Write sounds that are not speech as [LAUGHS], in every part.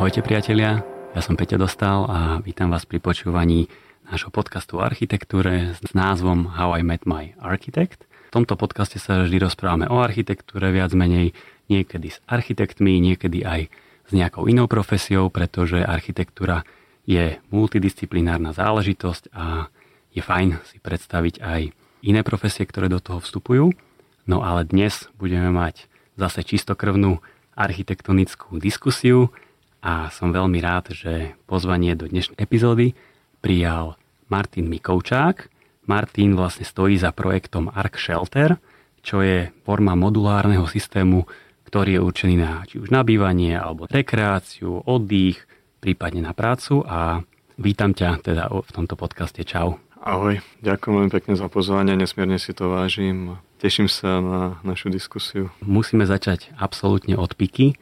Ahojte priatelia, ja som Peťo Dostal a vítam vás pri počúvaní nášho podcastu o architektúre s názvom How I Met My Architect. V tomto podcaste sa vždy rozprávame o architektúre viac menej, niekedy s architektmi, niekedy aj s nejakou inou profesiou, pretože architektúra je multidisciplinárna záležitosť a je fajn si predstaviť aj iné profesie, ktoré do toho vstupujú. No ale dnes budeme mať zase čistokrvnú architektonickú diskusiu a som veľmi rád, že pozvanie do dnešnej epizódy prijal Martin Mikovčák. Martin vlastne stojí za projektom Arc Shelter, čo je forma modulárneho systému, ktorý je určený na či už nabývanie alebo rekreáciu, oddych, prípadne na prácu a vítam ťa teda v tomto podcaste. Čau. Ahoj, ďakujem veľmi pekne za pozvanie, nesmierne si to vážim. Teším sa na našu diskusiu. Musíme začať absolútne od piky.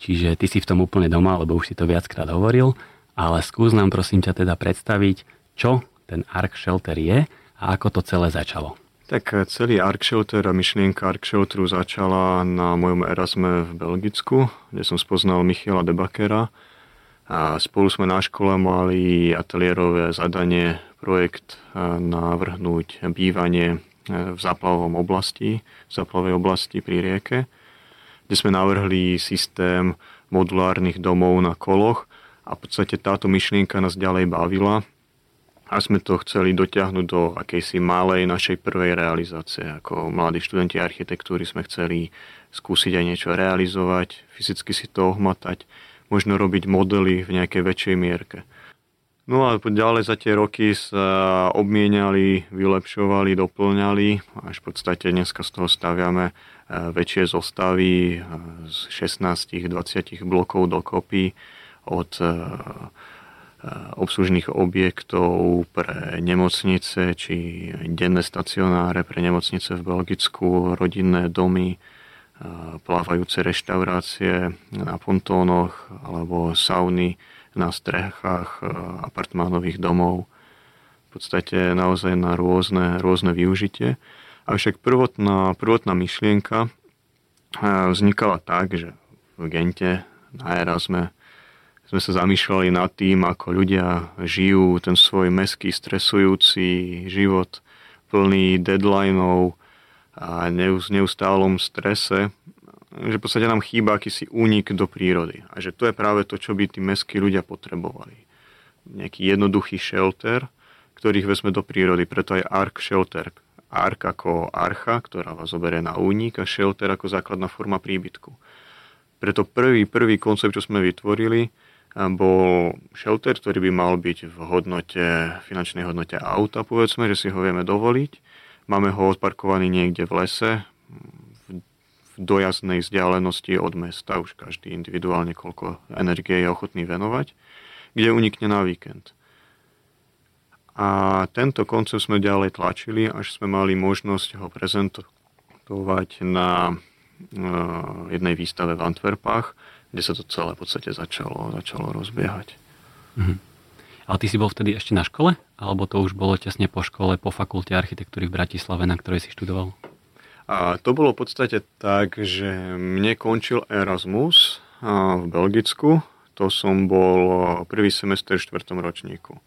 Čiže ty si v tom úplne doma, lebo už si to viackrát hovoril, ale skús nám prosím ťa teda predstaviť, čo ten Arc Shelter je a ako to celé začalo. Tak eh, celý Arc Shelter a myšlienka Arc Shelteru začala na mojom Erasme v Belgicku, kde som spoznal Michiela Debakera a spolu sme na škole mali ateliérové zadanie, projekt eh, navrhnúť bývanie eh, v záplavovom oblasti, v záplavovej oblasti pri rieke kde sme navrhli systém modulárnych domov na koloch a v podstate táto myšlienka nás ďalej bavila a sme to chceli dotiahnuť do akejsi malej našej prvej realizácie. Ako mladí študenti architektúry sme chceli skúsiť aj niečo realizovať, fyzicky si to ohmatať, možno robiť modely v nejakej väčšej mierke. No a ďalej za tie roky sa obmieniali, vylepšovali, doplňali, až v podstate dneska z toho staviame väčšie zostavy z 16-20 blokov dokopy od e, e, obslužných objektov pre nemocnice či denné stacionáre pre nemocnice v Belgicku, rodinné domy, e, plávajúce reštaurácie na pontónoch alebo sauny na strechách apartmánových domov. V podstate naozaj na rôzne, rôzne využitie. Avšak prvotná, prvotná myšlienka eh, vznikala tak, že v Gente na Erasme sme sa zamýšľali nad tým, ako ľudia žijú ten svoj meský stresujúci život plný deadlineov a neustálom strese, že v podstate nám chýba akýsi únik do prírody. A že to je práve to, čo by tí meskí ľudia potrebovali. Nejaký jednoduchý shelter, ktorých vezme do prírody. Preto aj Ark Shelter, ARK ako archa, ktorá vás zoberie na únik a shelter ako základná forma príbytku. Preto prvý, prvý koncept, čo sme vytvorili, bol shelter, ktorý by mal byť v hodnote, finančnej hodnote auta, povedzme, že si ho vieme dovoliť. Máme ho odparkovaný niekde v lese, dojazdnej vzdialenosti od mesta, už každý individuálne koľko energie je ochotný venovať, kde unikne na víkend. A tento koncept sme ďalej tlačili, až sme mali možnosť ho prezentovať na eh, jednej výstave v Antwerpách, kde sa to celé v podstate začalo, začalo rozbiehať. Mhm. Ale ty si bol vtedy ešte na škole? Alebo to už bolo tesne po škole, po fakulte architektúry v Bratislave, na ktorej si študoval? A to bolo v podstate tak, že mne končil Erasmus v Belgicku. To som bol prvý semester v štvrtom ročníku.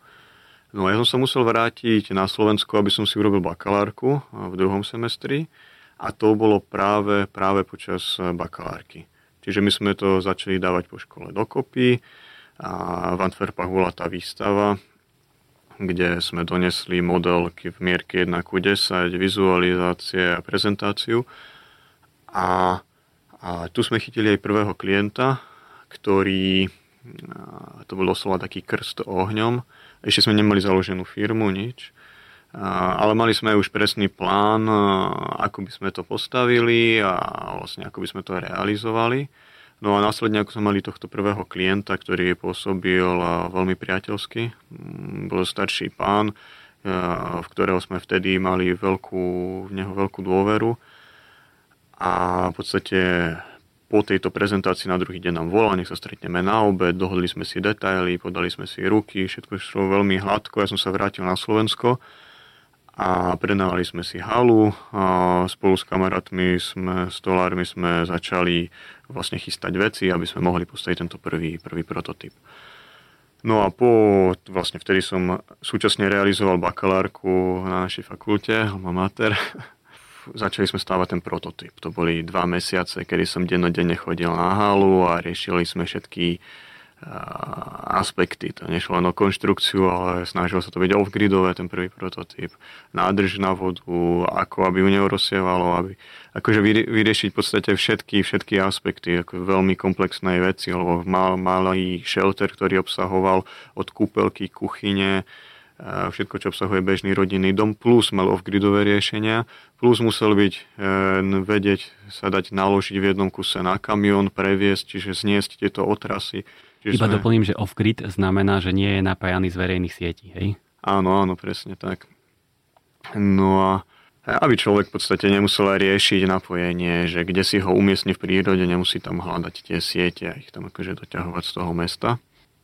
No ja som sa musel vrátiť na Slovensku, aby som si urobil bakalárku v druhom semestri a to bolo práve, práve počas bakalárky. Čiže my sme to začali dávať po škole dokopy a v Antwerpách bola tá výstava, kde sme donesli modelky v mierke 1 ku 10, vizualizácie a prezentáciu. A, a tu sme chytili aj prvého klienta, ktorý, to bol doslova taký krst ohňom, ešte sme nemali založenú firmu, nič. Ale mali sme už presný plán, ako by sme to postavili a vlastne ako by sme to realizovali. No a následne, ako sme mali tohto prvého klienta, ktorý pôsobil veľmi priateľsky, mm, bol starší pán, v ktorého sme vtedy mali veľkú, v neho veľkú dôveru. A v podstate po tejto prezentácii na druhý deň nám volal, nech sa stretneme na obed, dohodli sme si detaily, podali sme si ruky, všetko šlo veľmi hladko, ja som sa vrátil na Slovensko a prenávali sme si halu a spolu s kamarátmi, sme, stolármi sme začali vlastne chystať veci, aby sme mohli postaviť tento prvý, prvý prototyp. No a po, vlastne vtedy som súčasne realizoval bakalárku na našej fakulte, Alma Mater. [LAUGHS] Začali sme stávať ten prototyp. To boli dva mesiace, kedy som dennodenne chodil na halu a riešili sme všetky aspekty. To nešlo len o konštrukciu, ale snažil sa to byť off-gridové, ten prvý prototyp. Nádrž na vodu, ako aby ju neurosievalo, aby akože vyriešiť v podstate všetky, všetky aspekty, ako veľmi komplexnej veci, alebo mal, malý shelter, ktorý obsahoval od kúpelky, kuchyne, všetko, čo obsahuje bežný rodinný dom, plus mal off-gridové riešenia, plus musel byť e, vedieť sa dať naložiť v jednom kuse na kamión, previesť, čiže zniesť tieto otrasy, Čiže Iba sme... doplním, že off-grid znamená, že nie je napájaný z verejných sietí, hej? Áno, áno, presne tak. No a aby človek v podstate nemusel riešiť napojenie, že kde si ho umiestni v prírode, nemusí tam hľadať tie siete a ich tam akože doťahovať z toho mesta.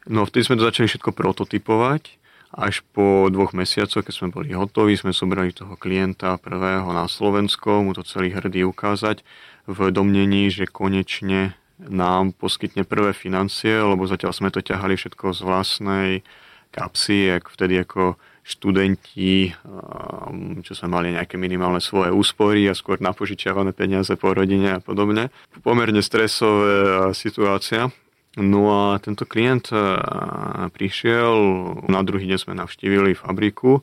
No vtedy sme to začali všetko prototypovať. Až po dvoch mesiacoch, keď sme boli hotoví, sme zobrali toho klienta prvého na Slovensko, mu to celý hrdý ukázať v domnení, že konečne nám poskytne prvé financie, lebo zatiaľ sme to ťahali všetko z vlastnej kapsy, ako vtedy ako študenti, um, čo sme mali nejaké minimálne svoje úspory a skôr napožičiavané peniaze po rodine a podobne. Pomerne stresová situácia. No a tento klient prišiel, na druhý deň sme navštívili fabriku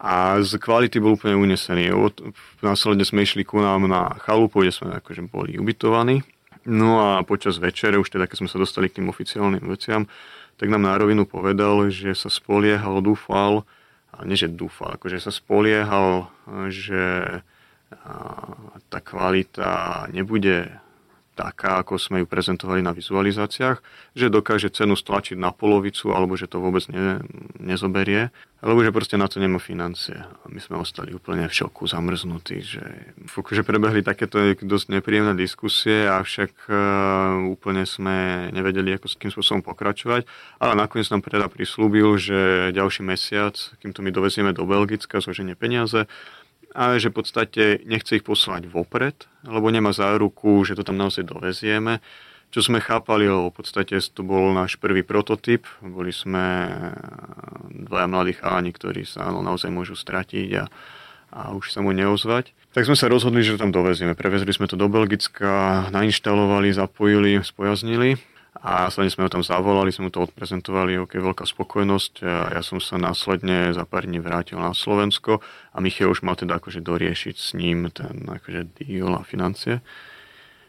a z kvality bol úplne unesený. Následne sme išli ku nám na chalupu, kde sme akože boli ubytovaní No a počas večere, už teda keď sme sa dostali k tým oficiálnym veciam, tak nám na rovinu povedal, že sa spoliehal, dúfal, a nie že dúfal, akože sa spoliehal, že tá kvalita nebude taká, ako sme ju prezentovali na vizualizáciách, že dokáže cenu stlačiť na polovicu alebo že to vôbec ne, nezoberie, alebo že proste na to nemá financie. A my sme ostali úplne v šoku, zamrznutí, že, že prebehli takéto dosť nepríjemné diskusie, avšak uh, úplne sme nevedeli, ako s kým spôsobom pokračovať, ale nakoniec nám teda prislúbil, že ďalší mesiac, kým to my dovezieme do Belgicka, zloženie peniaze, ale že v podstate nechce ich poslať vopred, lebo nemá záruku, že to tam naozaj dovezieme. Čo sme chápali, lebo v podstate to bol náš prvý prototyp. Boli sme dvaja mladí chalani, ktorí sa no, naozaj môžu stratiť a, a už sa mu neozvať. Tak sme sa rozhodli, že to tam dovezieme. Prevezli sme to do Belgicka, nainštalovali, zapojili, spojaznili a následne sme ho tam zavolali, sme mu to odprezentovali, ok, veľká spokojnosť. A ja som sa následne za pár dní vrátil na Slovensko a Michal už mal teda akože doriešiť s ním ten akože deal a financie.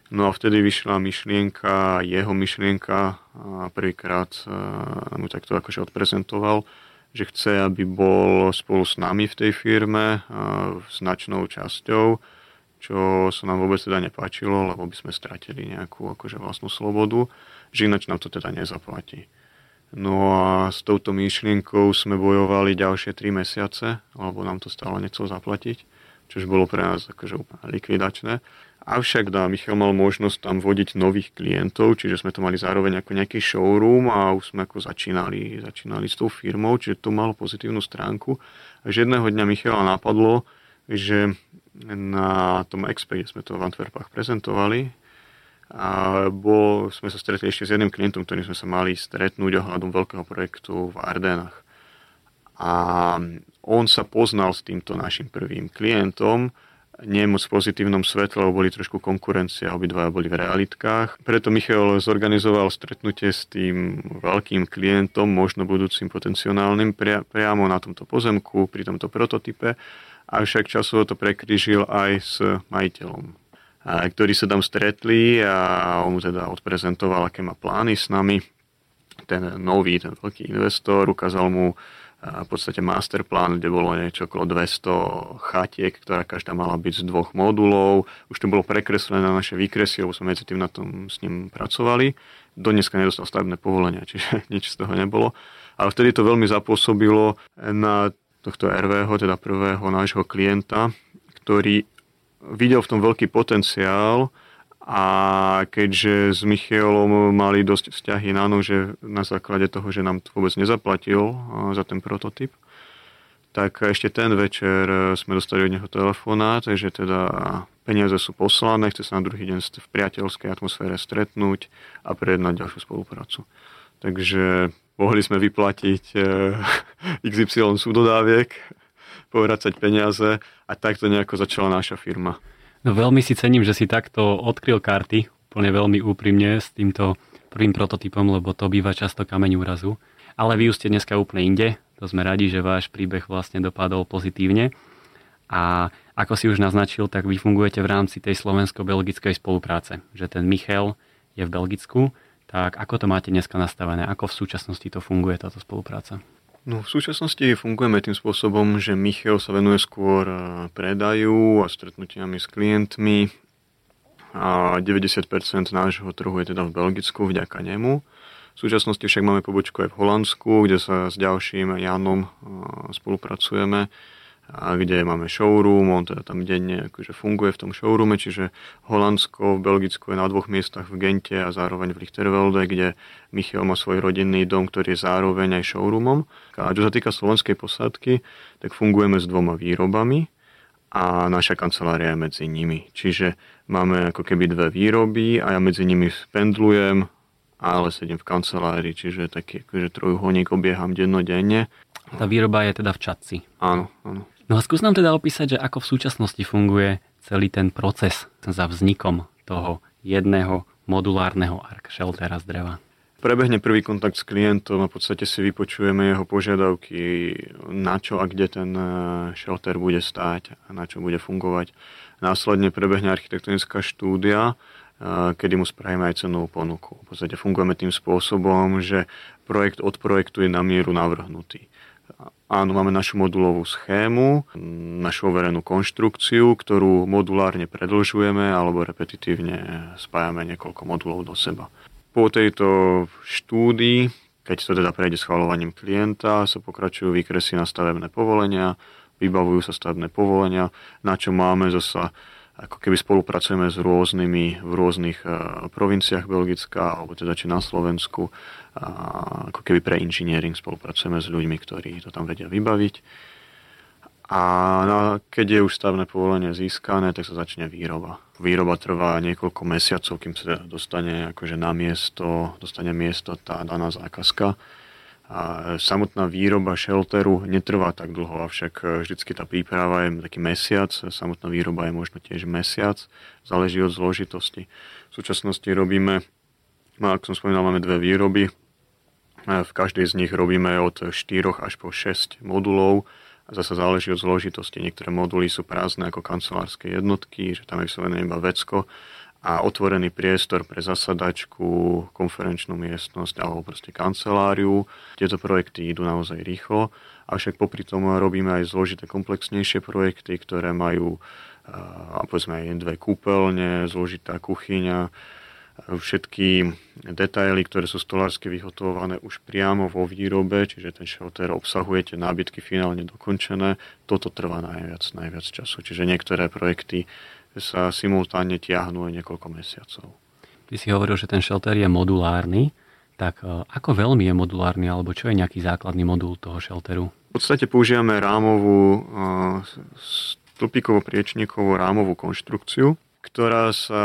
No a vtedy vyšla myšlienka, jeho myšlienka a prvýkrát mu takto akože odprezentoval, že chce, aby bol spolu s nami v tej firme značnou časťou, čo sa nám vôbec teda nepáčilo, lebo by sme stratili nejakú akože vlastnú slobodu že ináč nám to teda nezaplatí. No a s touto myšlienkou sme bojovali ďalšie 3 mesiace, lebo nám to stále nechcel zaplatiť, čo bolo pre nás akože úplne likvidačné. Avšak dá, Michal mal možnosť tam vodiť nových klientov, čiže sme to mali zároveň ako nejaký showroom a už sme ako začínali, začínali s tou firmou, čiže to malo pozitívnu stránku. Až jedného dňa Michala napadlo, že na tom Expe, kde sme to v Antwerpách prezentovali, a bol, sme sa stretli ešte s jedným klientom, ktorým sme sa mali stretnúť ohľadom veľkého projektu v Ardenách. A on sa poznal s týmto našim prvým klientom, nie moc v pozitívnom svetle, lebo boli trošku konkurencia, obidvaja boli v realitkách. Preto Michal zorganizoval stretnutie s tým veľkým klientom, možno budúcim potenciálnym, priamo na tomto pozemku, pri tomto prototype, avšak časovo to prekryžil aj s majiteľom ktorí sa tam stretli a on mu teda odprezentoval, aké má plány s nami. Ten nový, ten veľký investor ukázal mu v podstate masterplán, kde bolo niečo okolo 200 chatiek, ktorá každá mala byť z dvoch modulov. Už to bolo prekreslené na naše výkresy, lebo sme medzi tým na tom s ním pracovali. Dneska nedostal stavebné povolenia, [LAUGHS] čiže nič z toho nebolo. Ale vtedy to veľmi zapôsobilo na tohto RVho, teda prvého nášho klienta, ktorý videl v tom veľký potenciál a keďže s Michielom mali dosť vzťahy na že na základe toho, že nám to vôbec nezaplatil za ten prototyp, tak ešte ten večer sme dostali od neho telefonát, že teda peniaze sú poslané, chce sa na druhý deň v priateľskej atmosfére stretnúť a prejednať ďalšiu spoluprácu. Takže mohli sme vyplatiť [LAUGHS] XY súdodáviek, povracať peniaze a takto nejako začala naša firma. No veľmi si cením, že si takto odkryl karty, úplne veľmi úprimne s týmto prvým prototypom, lebo to býva často kameň úrazu. Ale vy už ste dneska úplne inde, to sme radi, že váš príbeh vlastne dopadol pozitívne. A ako si už naznačil, tak vy fungujete v rámci tej slovensko-belgickej spolupráce. Že ten Michal je v Belgicku, tak ako to máte dneska nastavené? Ako v súčasnosti to funguje, táto spolupráca? No, v súčasnosti fungujeme tým spôsobom, že Michal sa venuje skôr predaju a stretnutiami s klientmi a 90% nášho trhu je teda v Belgicku vďaka nemu. V súčasnosti však máme pobočku aj v Holandsku, kde sa s ďalším Janom spolupracujeme a kde máme showroom, on teda tam denne akože funguje v tom showroome, čiže Holandsko v Belgicku je na dvoch miestach v Gente a zároveň v Lichtervelde, kde Michal má svoj rodinný dom, ktorý je zároveň aj showroomom. A čo sa týka slovenskej posádky, tak fungujeme s dvoma výrobami a naša kancelária je medzi nimi. Čiže máme ako keby dve výroby a ja medzi nimi pendlujem, ale sedím v kancelárii, čiže taký akože trojuholník obieham dennodenne. Tá výroba je teda v Čadci. Áno, áno. No a skús nám teda opísať, že ako v súčasnosti funguje celý ten proces za vznikom toho jedného modulárneho ark sheltera z dreva. Prebehne prvý kontakt s klientom a v podstate si vypočujeme jeho požiadavky, na čo a kde ten eh, shelter bude stáť a na čo bude fungovať. Následne prebehne architektonická štúdia, eh, kedy mu spravíme aj cenovú ponuku. V podstate fungujeme tým spôsobom, že projekt od projektu je na mieru navrhnutý. Áno, máme našu modulovú schému, našu overenú konštrukciu, ktorú modulárne predlžujeme alebo repetitívne spájame niekoľko modulov do seba. Po tejto štúdii, keď to teda prejde schvalovaním klienta, sa pokračujú výkresy na stavebné povolenia, vybavujú sa stavebné povolenia, na čo máme zasa ako keby spolupracujeme s rôznymi v rôznych e, provinciách Belgická, alebo teda či na Slovensku, a ako keby pre inžiniering spolupracujeme s ľuďmi, ktorí to tam vedia vybaviť. A keď je už stavné povolenie získané, tak sa začne výroba. Výroba trvá niekoľko mesiacov, kým sa dostane akože na miesto, dostane miesto tá daná zákazka a samotná výroba shelteru netrvá tak dlho, avšak e, vždycky tá príprava je taký mesiac, samotná výroba je možno tiež mesiac, záleží od zložitosti. V súčasnosti robíme, no, ako som spomínal, máme dve výroby, v každej z nich robíme od 4 až po 6 modulov, a zase záleží od zložitosti. Niektoré moduly sú prázdne ako kancelárske jednotky, že tam je vyslovené iba vecko a otvorený priestor pre zasadačku, konferenčnú miestnosť alebo proste kanceláriu. Tieto projekty idú naozaj rýchlo, avšak popri tom robíme aj zložité komplexnejšie projekty, ktoré majú a povedzme aj dve kúpeľne, zložitá kuchyňa, všetky detaily, ktoré sú stolársky vyhotovované už priamo vo výrobe, čiže ten shelter obsahuje tie nábytky finálne dokončené, toto trvá najviac, najviac času. Čiže niektoré projekty sa simultánne tiahnu aj niekoľko mesiacov. Ty si hovoril, že ten shelter je modulárny, tak e, ako veľmi je modulárny, alebo čo je nejaký základný modul toho shelteru? V podstate používame rámovú, e, stĺpikovo priečníkovú rámovú konštrukciu, ktorá sa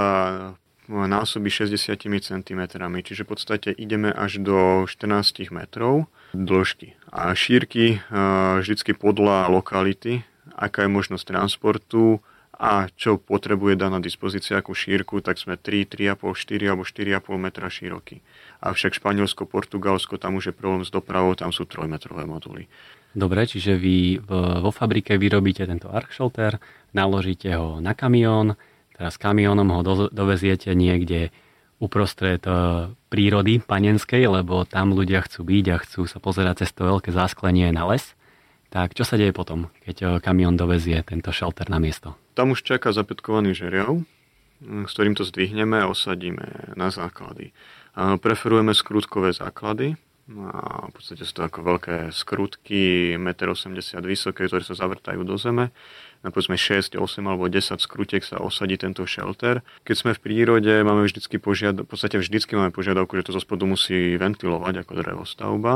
násobí 60 cm, čiže v podstate ideme až do 14 metrov dĺžky. A šírky e, vždycky podľa lokality, aká je možnosť transportu, a čo potrebuje daná dispozícia ako šírku, tak sme 3, 3,5, 4 alebo 4,5 metra široký. Avšak Španielsko, Portugalsko, tam už je problém s dopravou, tam sú 3-metrové moduly. Dobre, čiže vy vo fabrike vyrobíte tento arc shelter, naložíte ho na kamión, teraz kamionom ho do, doveziete niekde uprostred e, prírody panenskej, lebo tam ľudia chcú byť a chcú sa pozerať cez to veľké zasklenie na les. Tak čo sa deje potom, keď e, kamión dovezie tento shelter na miesto? Tam už čaká zapetkovaný žeriav, s ktorým to zdvihneme a osadíme na základy. Preferujeme skrutkové základy, a v podstate sú to ako veľké skrutky, 1,80 m vysoké, ktoré sa zavrtajú do zeme. Na povedzme 6, 8 alebo 10 skrutiek sa osadí tento shelter. Keď sme v prírode, máme vždycky požiad, v podstate vždycky máme požiadavku, že to zo spodu musí ventilovať ako drevostavba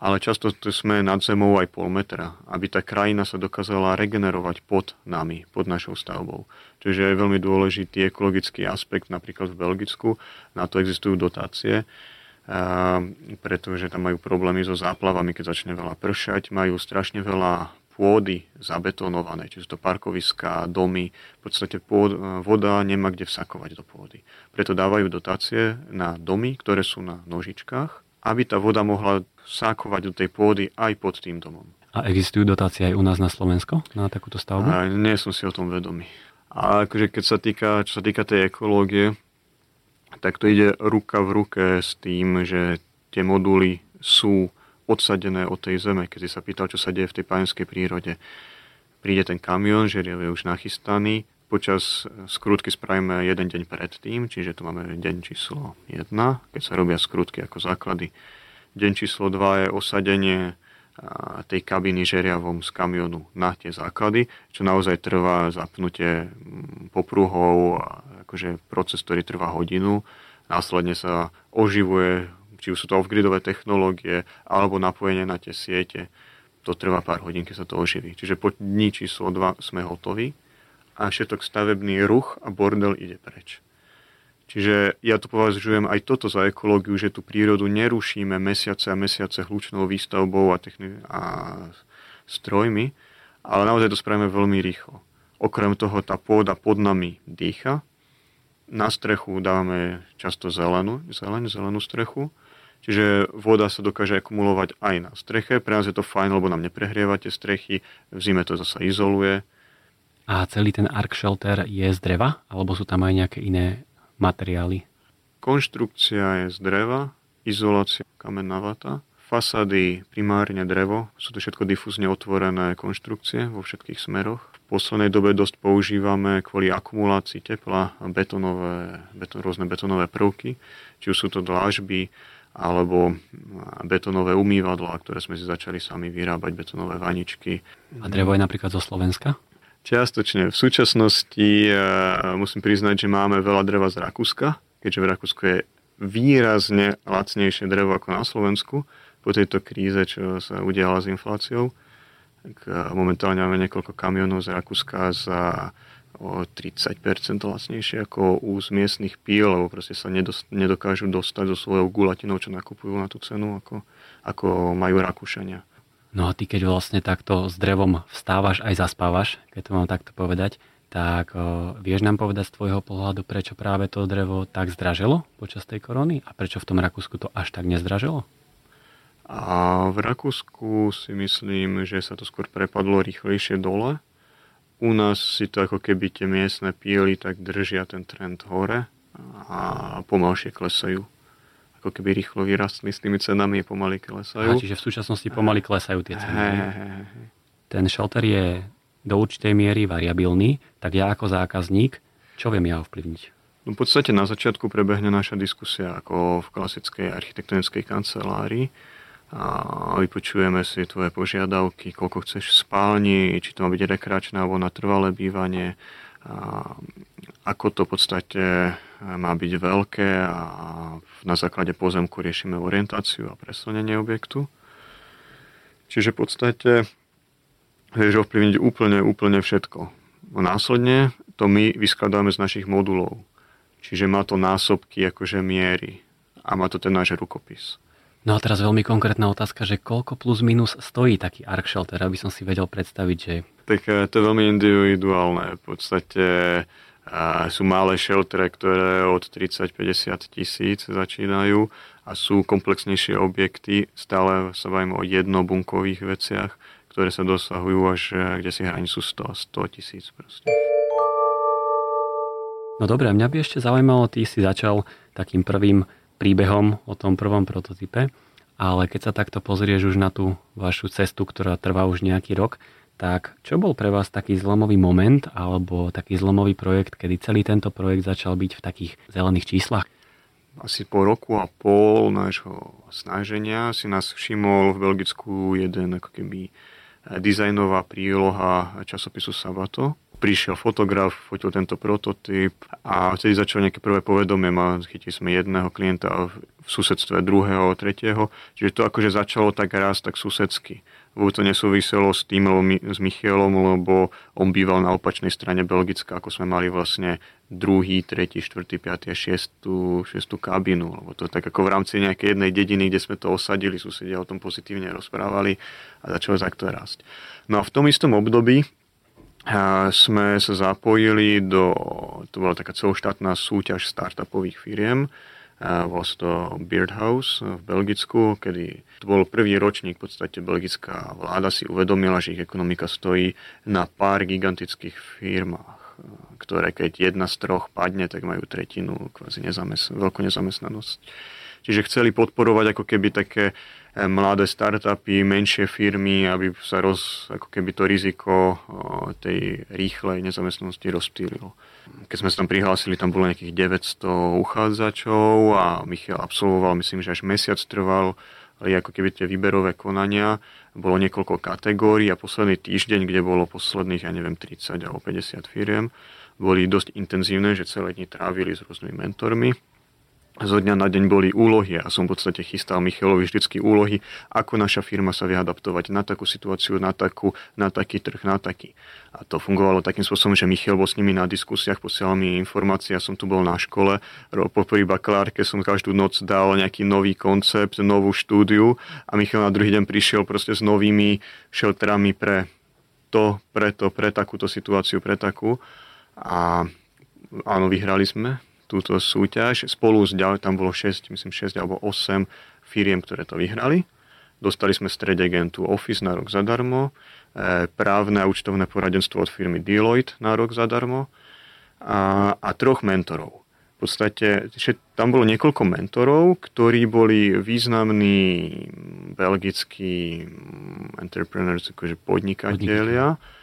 ale často sme nad zemou aj pol metra, aby tá krajina sa dokázala regenerovať pod nami, pod našou stavbou. Čiže je veľmi dôležitý ekologický aspekt, napríklad v Belgicku, na to existujú dotácie, pretože tam majú problémy so záplavami, keď začne veľa pršať, majú strašne veľa pôdy zabetonované, či sú to parkoviská, domy, v podstate pôd, voda nemá kde vsakovať do pôdy. Preto dávajú dotácie na domy, ktoré sú na nožičkách, aby tá voda mohla sákovať do tej pôdy aj pod tým domom. A existujú dotácie aj u nás na Slovensko na takúto stavbu? A nie som si o tom vedomý. A akože keď sa týka, čo sa týka tej ekológie, tak to ide ruka v ruke s tým, že tie moduly sú odsadené od tej zeme. Keď si sa pýtal, čo sa deje v tej pajenskej prírode, príde ten kamión, že je už nachystaný, počas skrutky spravíme jeden deň predtým, čiže tu máme deň číslo 1, keď sa robia skrutky ako základy Deň číslo 2 je osadenie tej kabiny žeriavom z kamionu na tie základy, čo naozaj trvá zapnutie mm, popruhov, akože proces, ktorý trvá hodinu. Následne sa oživuje, či už sú to off-gridové technológie, alebo napojenie na tie siete. To trvá pár hodín, keď sa to oživí. Čiže po dní číslo 2 sme hotoví a všetok stavebný ruch a bordel ide preč. Čiže ja to považujem aj toto za ekológiu, že tú prírodu nerušíme mesiace a mesiace hlučnou výstavbou a, techni- a strojmi, ale naozaj to spravíme veľmi rýchlo. Okrem toho tá pôda pod nami dýcha. Na strechu dávame často zelenú, zeleň, zelenú strechu. Čiže voda sa dokáže akumulovať aj na streche. Pre nás je to fajn, lebo nám neprehrieva strechy. V zime to zasa izoluje. A celý ten ark shelter je z dreva? Alebo sú tam aj nejaké iné materiály? Konštrukcia je z dreva, izolácia kamenná vata, fasády primárne drevo, sú to všetko difúzne otvorené konštrukcie vo všetkých smeroch. V poslednej dobe dosť používame kvôli akumulácii tepla betonové, beton, rôzne betonové prvky, či už sú to dlážby, alebo betonové umývadlá, ktoré sme si začali sami vyrábať, betonové vaničky. A drevo je napríklad zo Slovenska? Čiastočne. V súčasnosti uh, musím priznať, že máme veľa dreva z Rakúska, keďže v Rakúsku je výrazne lacnejšie drevo ako na Slovensku po tejto kríze, čo sa udiala s infláciou. Tak, uh, momentálne máme niekoľko kamionov z Rakúska za o 30% lacnejšie ako u miestnych píl, lebo proste sa nedokážu dostať so svojou gulatinou, čo nakupujú na tú cenu, ako, ako majú Rakúšania. No a ty keď vlastne takto s drevom vstávaš aj zaspávaš, keď to mám takto povedať, tak o, vieš nám povedať z tvojho pohľadu, prečo práve to drevo tak zdraželo počas tej korony a prečo v tom Rakúsku to až tak nezdraželo? A v Rakúsku si myslím, že sa to skôr prepadlo rýchlejšie dole. U nás si to ako keby tie miestne píly tak držia ten trend hore a pomalšie klesajú ako keby rýchlo vyrastli s tými cenami, pomaly klesajú. Aha, čiže v súčasnosti pomaly klesajú tie ceny. He, he, he. Ten shelter je do určitej miery variabilný, tak ja ako zákazník, čo viem ja ovplyvniť? No, v podstate na začiatku prebehne naša diskusia ako v klasickej architektonickej kancelárii a vypočujeme si tvoje požiadavky, koľko chceš spálni, či to má byť rekreačné alebo na trvalé bývanie, a ako to v podstate má byť veľké a na základe pozemku riešime orientáciu a presunenie objektu. Čiže v podstate vieš ovplyvniť úplne, úplne všetko. Následne to my vyskladáme z našich modulov. Čiže má to násobky akože miery a má to ten náš rukopis. No a teraz veľmi konkrétna otázka, že koľko plus minus stojí taký arc shelter, aby som si vedel predstaviť, že... Tak eh, to je veľmi individuálne. V podstate a sú malé sheltere, ktoré od 30-50 tisíc začínajú a sú komplexnejšie objekty, stále sa bavíme o jednobunkových veciach, ktoré sa dosahujú až kde si hranicu 100, 100 tisíc proste. No dobre, mňa by ešte zaujímalo, ty si začal takým prvým príbehom o tom prvom prototype, ale keď sa takto pozrieš už na tú vašu cestu, ktorá trvá už nejaký rok, tak čo bol pre vás taký zlomový moment alebo taký zlomový projekt, kedy celý tento projekt začal byť v takých zelených číslach? Asi po roku a pol nášho snaženia si nás všimol v Belgicku jeden ako keby dizajnová príloha časopisu Sabato. Prišiel fotograf, fotil tento prototyp a vtedy začalo nejaké prvé povedomie. Chytili sme jedného klienta v susedstve druhého, tretieho. Čiže to akože začalo tak raz tak susedsky. Vôbec to nesúviselo s tým, s Michielom, lebo on býval na opačnej strane Belgická, ako sme mali vlastne druhý, tretí, štvrtý, piatý a šiestú, šiestú kabinu. Lebo to tak ako v rámci nejakej jednej dediny, kde sme to osadili, susedia o tom pozitívne rozprávali a začalo takto rásť. No a v tom istom období sme sa zapojili do, to bola taká celoštátna súťaž startupových firiem, bol to Beard House v Belgicku, kedy to bol prvý ročník, v podstate belgická vláda si uvedomila, že ich ekonomika stojí na pár gigantických firmách, ktoré keď jedna z troch padne, tak majú tretinu, kvázi nezamest- veľkú nezamestnanosť. Čiže chceli podporovať ako keby také mladé startupy, menšie firmy, aby sa roz, ako keby to riziko tej rýchlej nezamestnanosti rozptýlilo. Keď sme sa tam prihlásili, tam bolo nejakých 900 uchádzačov a Michal absolvoval, myslím, že až mesiac trval ako keby tie výberové konania. Bolo niekoľko kategórií a posledný týždeň, kde bolo posledných, ja neviem, 30 alebo 50 firiem, boli dosť intenzívne, že celé dni trávili s rôznymi mentormi zo dňa na deň boli úlohy a som v podstate chystal Michalovi vždycky úlohy, ako naša firma sa vie adaptovať na takú situáciu, na, takú, na taký trh, na taký. A to fungovalo takým spôsobom, že Michal bol s nimi na diskusiách, posielal mi informácie, ja som tu bol na škole, po prvý bakalárke som každú noc dal nejaký nový koncept, novú štúdiu a Michal na druhý deň prišiel proste s novými šeltrami pre to, pre to, pre takúto situáciu, pre takú. A áno, vyhrali sme, túto súťaž. Spolu s ďalej, tam bolo 6, myslím 6 alebo 8 firiem, ktoré to vyhrali. Dostali sme strede agentu Office na rok zadarmo, e, právne a účtovné poradenstvo od firmy Deloitte na rok zadarmo a, a troch mentorov. V podstate tam bolo niekoľko mentorov, ktorí boli významní belgickí entrepreneurs, akože podnikatelia. Podnikatelia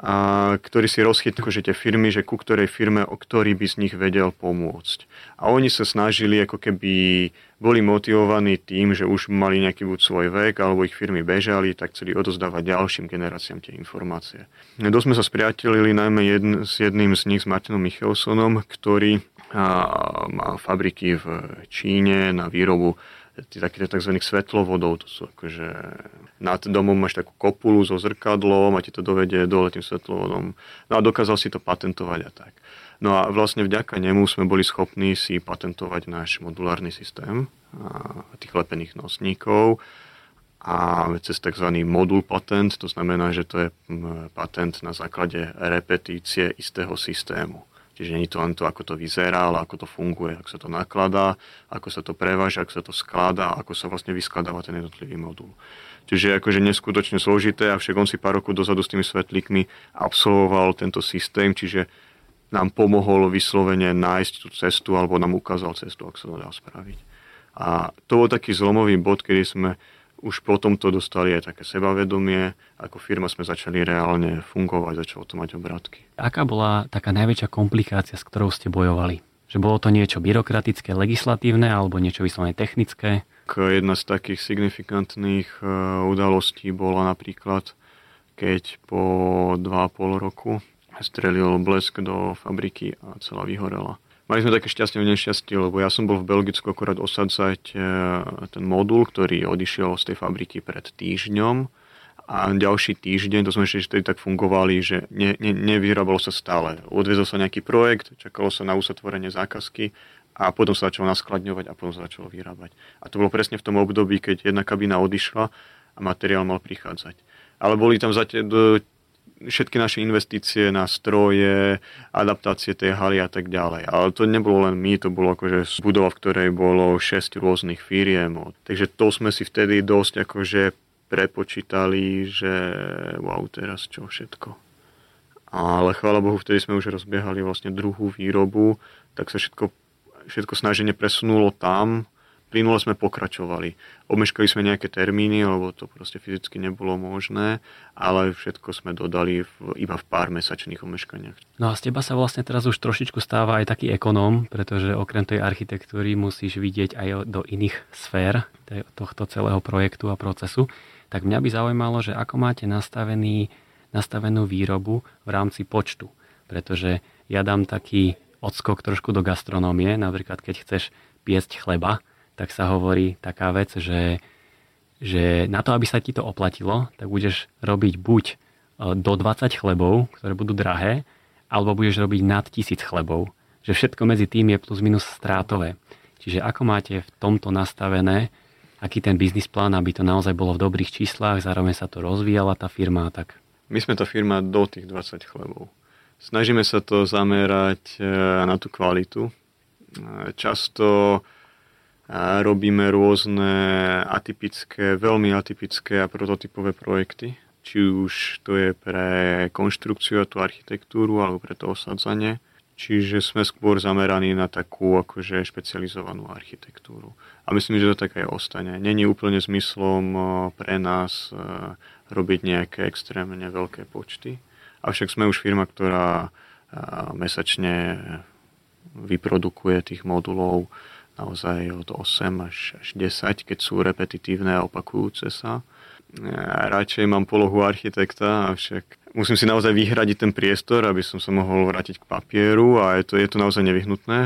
a ktorý si rozchytil že tie firmy, že ku ktorej firme, o ktorý by z nich vedel pomôcť. A oni sa snažili, ako keby boli motivovaní tým, že už mali nejaký buď svoj vek, alebo ich firmy bežali, tak chceli odozdávať ďalším generáciám tie informácie. Dosť sme sa spriatelili najmä jedn, s jedným z nich, s Martinom Michelsonom, ktorý a, má fabriky v Číne na výrobu takých tzv. svetlovodov, to sú akože nad domom máš takú kopulu so zrkadlom a ti to dovedie dole tým svetlovodom. No a dokázal si to patentovať a tak. No a vlastne vďaka nemu sme boli schopní si patentovať náš modulárny systém tých lepených nosníkov a cez tzv. modul patent, to znamená, že to je patent na základe repetície istého systému. Čiže nie je to len to, ako to vyzerá, ale ako to funguje, ako sa to nakladá, ako sa to preváža, ako sa to skladá, ako sa vlastne vyskladáva ten jednotlivý modul. Čiže je akože neskutočne zložité, avšak on si pár rokov dozadu s tými svetlíkmi absolvoval tento systém, čiže nám pomohol vyslovene nájsť tú cestu alebo nám ukázal cestu, ako sa to dá spraviť. A to bol taký zlomový bod, kedy sme už potom to dostali aj také sebavedomie. Ako firma sme začali reálne fungovať, začalo to mať obratky. Aká bola taká najväčšia komplikácia, s ktorou ste bojovali? Že bolo to niečo byrokratické, legislatívne alebo niečo vyslovene technické? Jedna z takých signifikantných e, udalostí bola napríklad, keď po 2,5 roku strelil blesk do fabriky a celá vyhorela. Mali sme také šťastie v nešťastie, lebo ja som bol v Belgicku akorát osadzať e, ten modul, ktorý odišiel z tej fabriky pred týždňom a ďalší týždeň, to sme ešte vtedy tak fungovali, že ne, ne, nevyrábalo sa stále. Odvezol sa nejaký projekt, čakalo sa na usatvorenie zákazky a potom sa začalo naskladňovať a potom sa začalo vyrábať. A to bolo presne v tom období, keď jedna kabína odišla a materiál mal prichádzať. Ale boli tam zatiaľ všetky naše investície na stroje, adaptácie tej haly a tak ďalej. Ale to nebolo len my, to bolo akože budova, v ktorej bolo 6 rôznych firiem. Takže to sme si vtedy dosť akože prepočítali, že wow, teraz čo všetko. Ale chvála Bohu, vtedy sme už rozbiehali vlastne druhú výrobu, tak sa všetko, všetko snaženie presunulo tam, plynule sme pokračovali. Omeškali sme nejaké termíny, lebo to proste fyzicky nebolo možné, ale všetko sme dodali v, iba v pár mesačných omeškaniach. No a z teba sa vlastne teraz už trošičku stáva aj taký ekonóm, pretože okrem tej architektúry musíš vidieť aj do iných sfér tohto celého projektu a procesu. Tak mňa by zaujímalo, že ako máte nastavený nastavenú výrobu v rámci počtu. Pretože ja dám taký odskok trošku do gastronómie, napríklad keď chceš piesť chleba, tak sa hovorí taká vec, že, že na to, aby sa ti to oplatilo, tak budeš robiť buď e, do 20 chlebov, ktoré budú drahé, alebo budeš robiť nad tisíc chlebov. Že všetko medzi tým je plus minus strátové. Čiže ako máte v tomto nastavené, aký ten biznis plán, aby to naozaj bolo v dobrých číslach, zároveň sa to rozvíjala tá firma a tak? My sme tá firma do tých 20 chlebov. Snažíme sa to zamerať e, na tú kvalitu. E, často robíme rôzne atypické, veľmi atypické a prototypové projekty. Či už to je pre konštrukciu a tú architektúru alebo pre to osadzanie. Čiže sme skôr zameraní na takú akože špecializovanú architektúru. A myslím, že to tak aj ostane. Není úplne zmyslom pre nás robiť nejaké extrémne veľké počty. Avšak sme už firma, ktorá mesačne vyprodukuje tých modulov naozaj od 8 až, až 10, keď sú repetitívne a opakujúce sa. Ja radšej mám polohu architekta, avšak musím si naozaj vyhradiť ten priestor, aby som sa mohol vrátiť k papieru a je to, je to naozaj nevyhnutné.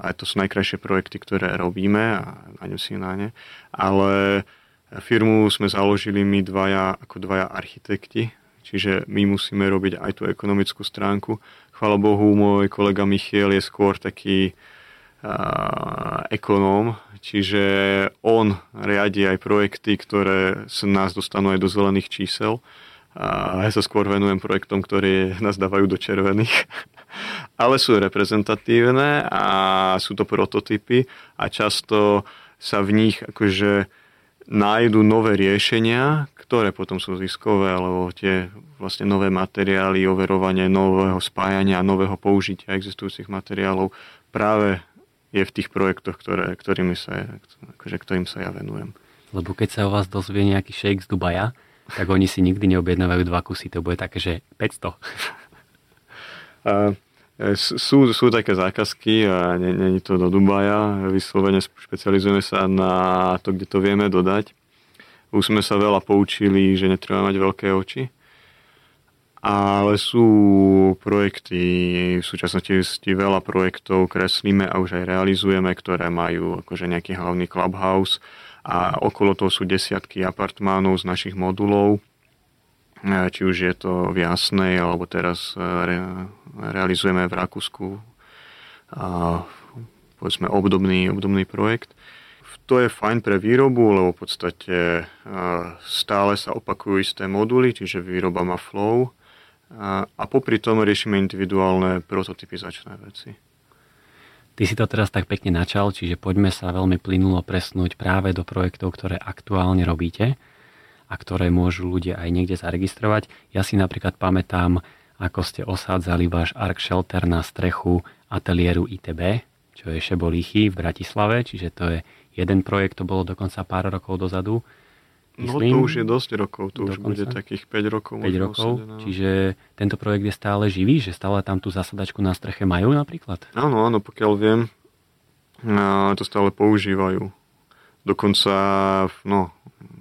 A to sú najkrajšie projekty, ktoré robíme a na si na ne. Ale firmu sme založili my dvaja, ako dvaja architekti, čiže my musíme robiť aj tú ekonomickú stránku. Chvala Bohu, môj kolega Michiel je skôr taký ekonóm, čiže on riadi aj projekty, ktoré sa nás dostanú aj do zelených čísel. A ja sa skôr venujem projektom, ktoré nás dávajú do červených. [LAUGHS] Ale sú reprezentatívne a sú to prototypy a často sa v nich akože nájdu nové riešenia, ktoré potom sú ziskové, alebo tie vlastne nové materiály, overovanie nového spájania nového použitia existujúcich materiálov práve je v tých projektoch, ktoré, ktorými sa, akože, ktorým sa ja venujem. Lebo keď sa o vás dozvie nejaký shake z Dubaja, tak oni si nikdy neobjednávajú dva kusy, to bude také, že 500. A, e, sú, sú také zákazky a není to do Dubaja, vyslovene špecializujeme sa na to, kde to vieme dodať. Už sme sa veľa poučili, že netreba mať veľké oči ale sú projekty, v súčasnosti veľa projektov kreslíme a už aj realizujeme, ktoré majú akože nejaký hlavný clubhouse a okolo toho sú desiatky apartmánov z našich modulov, e, či už je to v Jasnej, alebo teraz e, re, realizujeme v Rakúsku a, povedzme obdobný, obdobný projekt. To je fajn pre výrobu, lebo v podstate e, stále sa opakujú isté moduly, čiže výroba má flow a, a popri tom riešime individuálne prototypizačné veci. Ty si to teraz tak pekne načal, čiže poďme sa veľmi plynulo presnúť práve do projektov, ktoré aktuálne robíte a ktoré môžu ľudia aj niekde zaregistrovať. Ja si napríklad pamätám, ako ste osádzali váš Ark Shelter na strechu ateliéru ITB, čo je Šebolíchy v Bratislave, čiže to je jeden projekt, to bolo dokonca pár rokov dozadu Myslím, no to už je dosť rokov, to dokonca. už bude takých 5 rokov. 5 rokov, usadená. čiže tento projekt je stále živý, že stále tam tú zasadačku na streche majú napríklad? Áno, áno, pokiaľ viem, to stále používajú. Dokonca, no,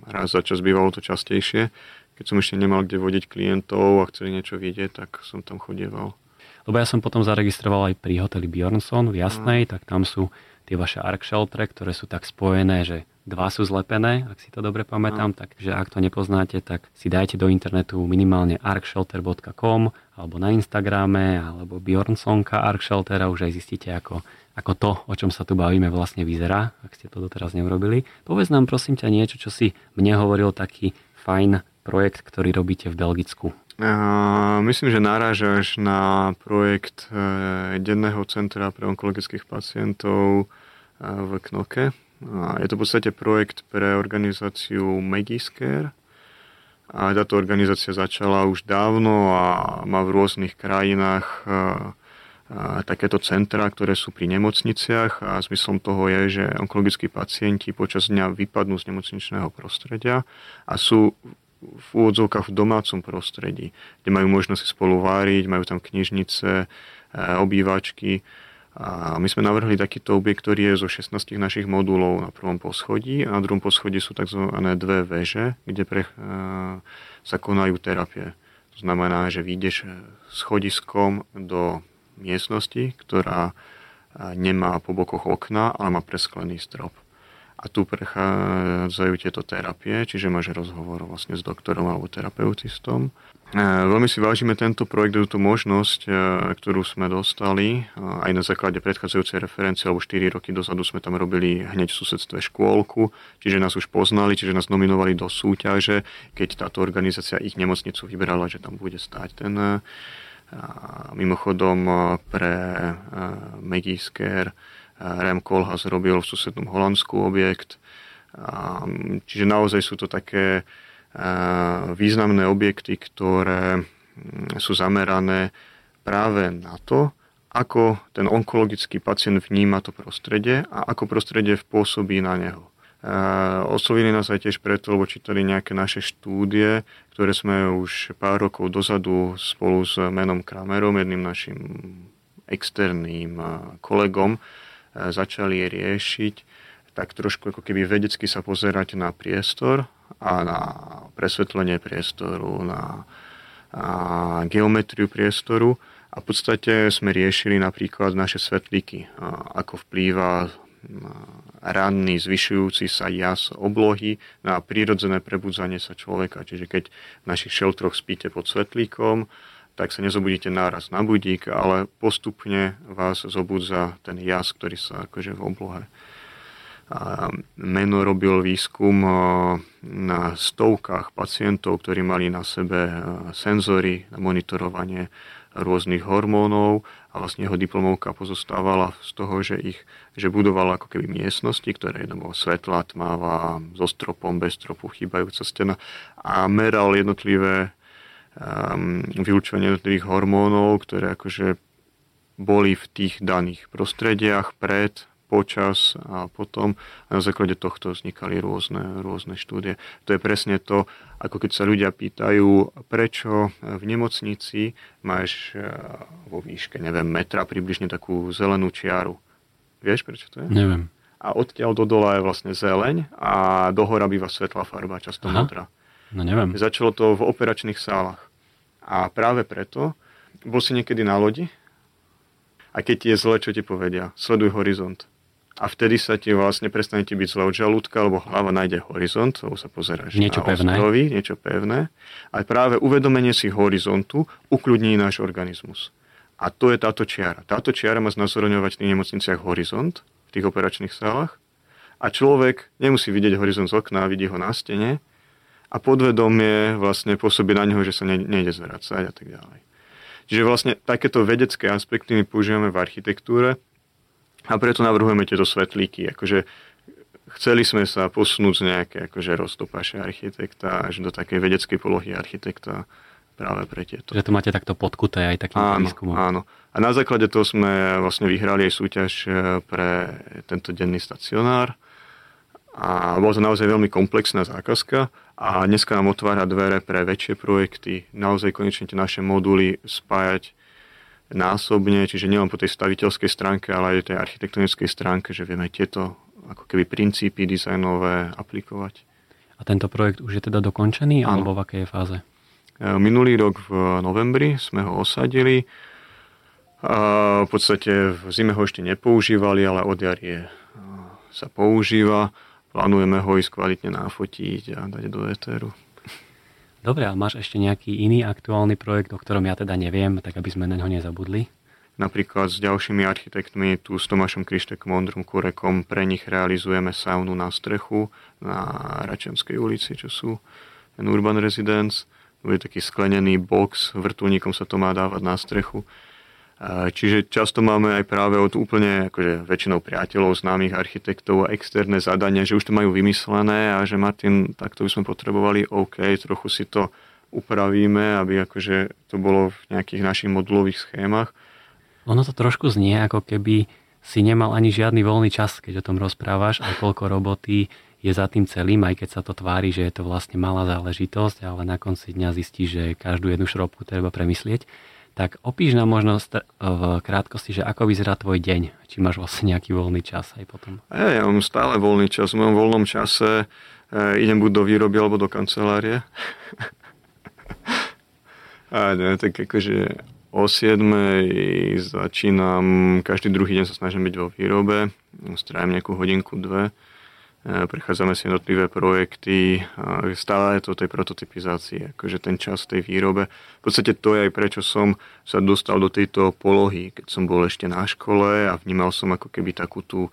raz za čas bývalo to častejšie. Keď som ešte nemal kde vodiť klientov a chceli niečo vidieť, tak som tam chodieval. Lebo ja som potom zaregistroval aj pri hoteli Bjornson v Jasnej, tak tam sú tie vaše ark shelter, ktoré sú tak spojené, že Dva sú zlepené, ak si to dobre pamätám, no. takže ak to nepoznáte, tak si dajte do internetu minimálne arkshelter.com alebo na Instagrame alebo Bjornsonka Arkshelter a už aj zistíte, ako, ako to, o čom sa tu bavíme, vlastne vyzerá, ak ste to doteraz neurobili. Povedz nám prosím ťa niečo, čo si mne hovoril taký fajn projekt, ktorý robíte v Belgicku. Myslím, že narážaš na projekt uh, denného centra pre onkologických pacientov uh, v Knoke je to v podstate projekt pre organizáciu Megiscare. A táto organizácia začala už dávno a má v rôznych krajinách takéto centra, ktoré sú pri nemocniciach a zmyslom toho je, že onkologickí pacienti počas dňa vypadnú z nemocničného prostredia a sú v úvodzovkách v domácom prostredí, kde majú možnosť spolu váriť, majú tam knižnice, obývačky a my sme navrhli takýto objekt, ktorý je zo 16 našich modulov na prvom poschodí a na druhom poschodí sú tzv. dve veže, kde pre, e, sa konajú terapie. To znamená, že vyjdeš schodiskom do miestnosti, ktorá nemá po bokoch okna, ale má presklený strop. A tu prechádzajú tieto terapie, čiže máš rozhovor vlastne s doktorom alebo terapeutistom. E, veľmi si vážime tento projekt, túto možnosť, e, ktorú sme dostali aj na základe predchádzajúcej referencie, alebo 4 roky dozadu sme tam robili hneď v susedstve škôlku, čiže nás už poznali, čiže nás nominovali do súťaže, keď táto organizácia ich nemocnicu vybrala, že tam bude stáť ten e, mimochodom pre Megiscare Rem Koolhaas robil v susednom Holandsku objekt. Čiže naozaj sú to také významné objekty, ktoré sú zamerané práve na to, ako ten onkologický pacient vníma to prostredie a ako prostredie pôsobí na neho. Oslovili nás aj tiež preto, lebo čítali nejaké naše štúdie, ktoré sme už pár rokov dozadu spolu s Menom Kramerom, jedným našim externým kolegom, začali riešiť, tak trošku ako keby vedecky sa pozerať na priestor a na presvetlenie priestoru, na, geometriu priestoru a v podstate sme riešili napríklad naše svetlíky, ako vplýva ranný zvyšujúci sa jas oblohy na prírodzené prebudzanie sa človeka. Čiže keď v našich šeltroch spíte pod svetlíkom, tak sa nezobudíte náraz na budík, ale postupne vás zobudza ten jas, ktorý sa akože v oblohe. A Meno robil výskum na stovkách pacientov, ktorí mali na sebe senzory na monitorovanie rôznych hormónov a vlastne jeho diplomovka pozostávala z toho, že ich že budovala ako keby miestnosti, ktoré jedno svetla, tmáva, so stropom, bez stropu, chýbajúca stena a meral jednotlivé um, vylučovanie jednotlivých hormónov, ktoré akože boli v tých daných prostrediach pred, počas a potom a na základe tohto vznikali rôzne, rôzne štúdie. To je presne to, ako keď sa ľudia pýtajú, prečo v nemocnici máš e, vo výške, neviem, metra približne takú zelenú čiaru. Vieš, prečo to je? Neviem. A odtiaľ do dola je vlastne zeleň a dohora býva svetlá farba, často Aha. modrá. No neviem. Začalo to v operačných sálach. A práve preto, bol si niekedy na lodi a keď ti je zle, čo ti povedia? Sleduj horizont. A vtedy sa ti vlastne prestane ti byť zle od žalúdka, lebo hlava nájde horizont, lebo sa pozeráš niečo na pevné. ostrovy, niečo pevné. A práve uvedomenie si horizontu ukľudní náš organizmus. A to je táto čiara. Táto čiara má znázorňovať v tých nemocniciach horizont, v tých operačných sálach. A človek nemusí vidieť horizont z okna, vidí ho na stene, a podvedomie vlastne pôsobí na neho, že sa ne, nejde zvracať a tak ďalej. Čiže vlastne takéto vedecké aspekty my používame v architektúre a preto navrhujeme tieto svetlíky. Akože chceli sme sa posunúť z nejaké akože roztopaše architekta až do takej vedeckej polohy architekta práve pre tieto. Že to máte takto podkuté aj takým áno, výskumom. Áno. A na základe toho sme vlastne vyhrali aj súťaž eh, pre tento denný stacionár. A bola to naozaj veľmi komplexná zákazka a dneska nám otvára dvere pre väčšie projekty, naozaj konečne tie naše moduly spájať násobne, čiže nielen po tej staviteľskej stránke, ale aj tej architektonickej stránke, že vieme tieto ako keby princípy dizajnové aplikovať. A tento projekt už je teda dokončený, ano. alebo v akej je fáze? E, minulý rok v novembri sme ho osadili. A v podstate v zime ho ešte nepoužívali, ale od jarie sa používa plánujeme ho ísť kvalitne nafotiť a dať do etéru. Dobre, a máš ešte nejaký iný aktuálny projekt, o ktorom ja teda neviem, tak aby sme na ňo nezabudli? Napríklad s ďalšími architektmi, tu s Tomášom Krištekom, Ondrom Kurekom, pre nich realizujeme saunu na strechu na Račenskej ulici, čo sú ten Urban Residence. Bude taký sklenený box, vrtulníkom sa to má dávať na strechu Čiže často máme aj práve od úplne akože väčšinou priateľov, známych architektov externé zadania, že už to majú vymyslené a že Martin, takto by sme potrebovali, OK, trochu si to upravíme, aby akože to bolo v nejakých našich modulových schémach. Ono to trošku znie, ako keby si nemal ani žiadny voľný čas, keď o tom rozprávaš, aj koľko roboty je za tým celým, aj keď sa to tvári, že je to vlastne malá záležitosť, ale na konci dňa zistí, že každú jednu šrobku treba premyslieť tak opíš nám možno v krátkosti, že ako vyzerá tvoj deň, či máš vlastne nejaký voľný čas aj potom. Ja, ja mám stále voľný čas. V mojom voľnom čase e, idem buď do výroby alebo do kancelárie. [LAUGHS] A ne, tak akože o 7 začínam, každý druhý deň sa snažím byť vo výrobe, strávim nejakú hodinku, dve, prechádzame si jednotlivé projekty, stále je to tej prototypizácii, akože ten čas tej výrobe. V podstate to je aj prečo som sa dostal do tejto polohy, keď som bol ešte na škole a vnímal som ako keby takú tú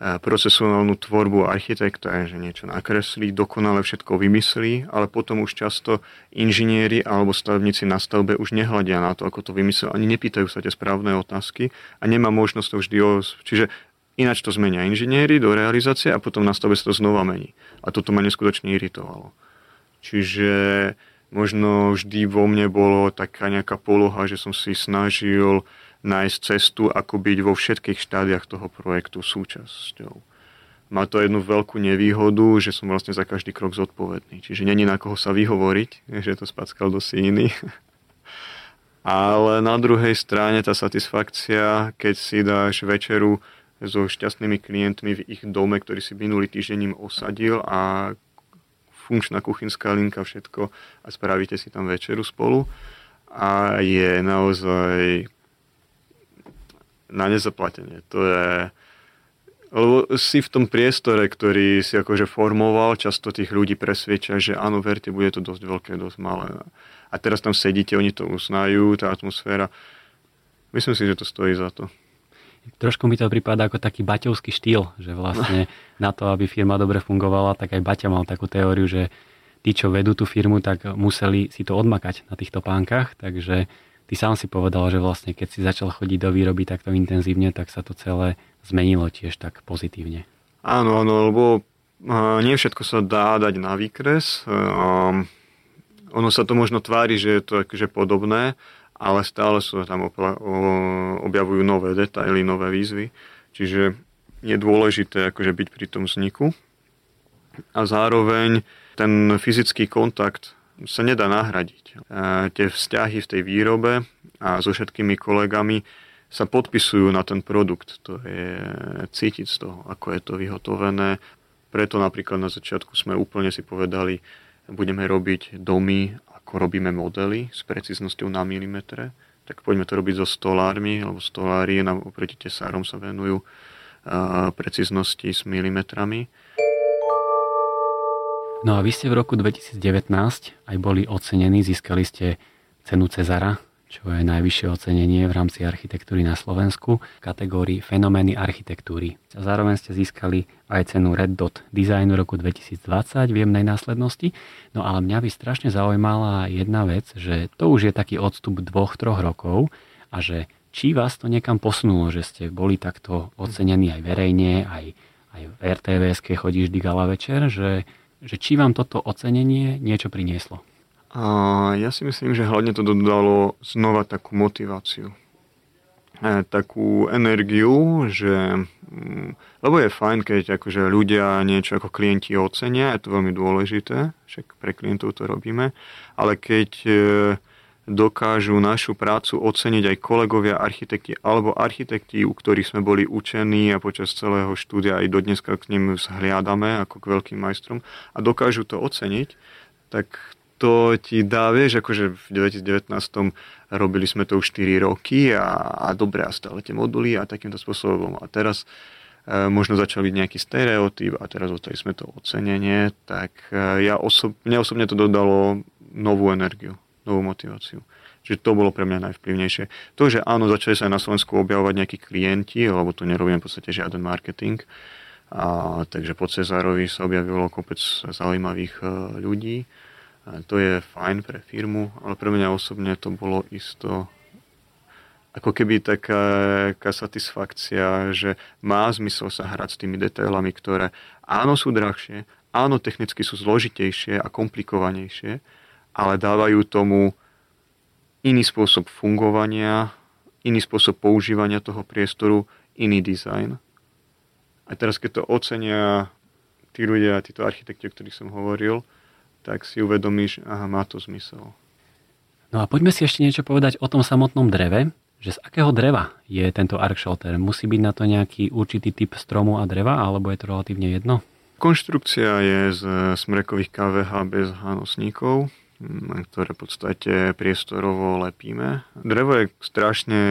procesuálnu tvorbu architekta, že niečo nakreslí, dokonale všetko vymyslí, ale potom už často inžinieri alebo stavebníci na stavbe už nehľadia na to, ako to vymyslel, ani nepýtajú sa tie správne otázky a nemá možnosť to vždy... Čiže ináč to zmenia inžinieri do realizácie a potom na stavbe sa to znova mení. A toto ma neskutočne iritovalo. Čiže možno vždy vo mne bolo taká nejaká poloha, že som si snažil nájsť cestu, ako byť vo všetkých štádiach toho projektu súčasťou. Má to jednu veľkú nevýhodu, že som vlastne za každý krok zodpovedný. Čiže není na koho sa vyhovoriť, že to spackal do iný. [LAUGHS] Ale na druhej strane tá satisfakcia, keď si dáš večeru so šťastnými klientmi v ich dome, ktorý si minulý týždeň im osadil a funkčná kuchynská linka, všetko a spravíte si tam večeru spolu a je naozaj na nezaplatenie. To je... Lebo si v tom priestore, ktorý si akože formoval, často tých ľudí presvieča, že áno, verte, bude to dosť veľké, dosť malé. A teraz tam sedíte, oni to uznajú, tá atmosféra. Myslím si, že to stojí za to. Trošku mi to prípada ako taký baťovský štýl, že vlastne [LAUGHS] na to, aby firma dobre fungovala, tak aj Baťa mal takú teóriu, že tí, čo vedú tú firmu, tak museli si to odmakať na týchto pánkach, takže Ty sám si povedal, že vlastne keď si začal chodiť do výroby takto intenzívne, tak sa to celé zmenilo tiež tak pozitívne. Áno, áno, lebo nie všetko sa dá dať na výkres. Ono sa to možno tvári, že je to akože podobné, ale stále sú tam objavujú nové detaily, nové výzvy. Čiže je dôležité akože byť pri tom vzniku. A zároveň ten fyzický kontakt sa nedá nahradiť. A tie vzťahy v tej výrobe a so všetkými kolegami sa podpisujú na ten produkt. To je cítiť z toho, ako je to vyhotovené. Preto napríklad na začiatku sme úplne si povedali, budeme robiť domy, ako robíme modely s precíznosťou na milimetre. Tak poďme to robiť so stolármi, lebo stolári oproti tesárom sa venujú precíznosti s milimetrami. No a vy ste v roku 2019 aj boli ocenení, získali ste cenu Cezara, čo je najvyššie ocenenie v rámci architektúry na Slovensku v kategórii Fenomény architektúry. Zároveň ste získali aj cenu Red Dot Design roku 2020 v jemnej následnosti. No ale mňa by strašne zaujímala jedna vec, že to už je taký odstup dvoch, troch rokov a že či vás to niekam posunulo, že ste boli takto ocenení aj verejne, aj, aj v RTVS, keď chodíš Digala večer, že že či vám toto ocenenie niečo prinieslo? A ja si myslím, že hlavne to dodalo znova takú motiváciu. E, takú energiu, že mm, lebo je fajn, keď akože ľudia niečo ako klienti ocenia, je to veľmi dôležité, však pre klientov to robíme, ale keď e, dokážu našu prácu oceniť aj kolegovia architekti alebo architekti, u ktorých sme boli učení a počas celého štúdia aj dodneska k nim zhliadame ako k veľkým majstrom a dokážu to oceniť, tak to ti dá, vieš, akože v 2019 robili sme to už 4 roky a, a dobre, a stále tie moduly a takýmto spôsobom. A teraz e, možno začal byť nejaký stereotyp a teraz dostali sme to ocenenie, tak e, ja osob, mne osobne to dodalo novú energiu novú motiváciu. Čiže to bolo pre mňa najvplyvnejšie. To, že áno, začali sa na Slovensku objavovať nejakí klienti, lebo tu nerobím v podstate žiaden marketing, a, takže po Cezárovi sa objavilo kopec zaujímavých e, ľudí. To je fajn pre firmu, ale pre mňa osobne to bolo isto ako keby taká, taká satisfakcia, že má zmysel sa hrať s tými detailami, ktoré áno sú drahšie, áno technicky sú zložitejšie a komplikovanejšie, ale dávajú tomu iný spôsob fungovania, iný spôsob používania toho priestoru, iný dizajn. A teraz, keď to ocenia tí ľudia, títo architekti, o ktorých som hovoril, tak si uvedomíš, aha, má to zmysel. No a poďme si ešte niečo povedať o tom samotnom dreve, že z akého dreva je tento arc shelter? Musí byť na to nejaký určitý typ stromu a dreva, alebo je to relatívne jedno? Konštrukcia je z smrekových KVH bez hánosníkov ktoré v podstate priestorovo lepíme. Drevo je strašne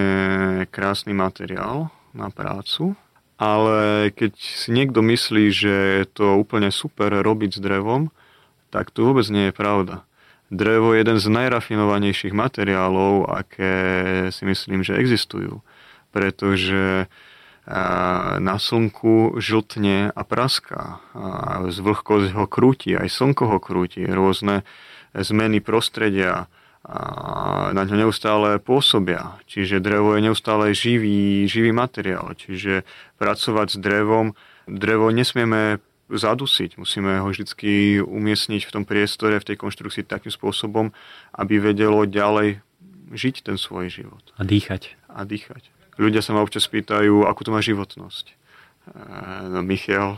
krásny materiál na prácu, ale keď si niekto myslí, že je to úplne super robiť s drevom, tak to vôbec nie je pravda. Drevo je jeden z najrafinovanejších materiálov, aké si myslím, že existujú. Pretože na slnku žltne a praská. Vlhkosť ho krúti, aj slnko ho krúti. Rôzne zmeny prostredia na ňo neustále pôsobia. Čiže drevo je neustále živý, živý materiál. Čiže pracovať s drevom, drevo nesmieme zadusiť. Musíme ho vždy umiestniť v tom priestore, v tej konštrukcii takým spôsobom, aby vedelo ďalej žiť ten svoj život. A dýchať. A dýchať. Ľudia sa ma občas pýtajú, akú to má životnosť. No Michal,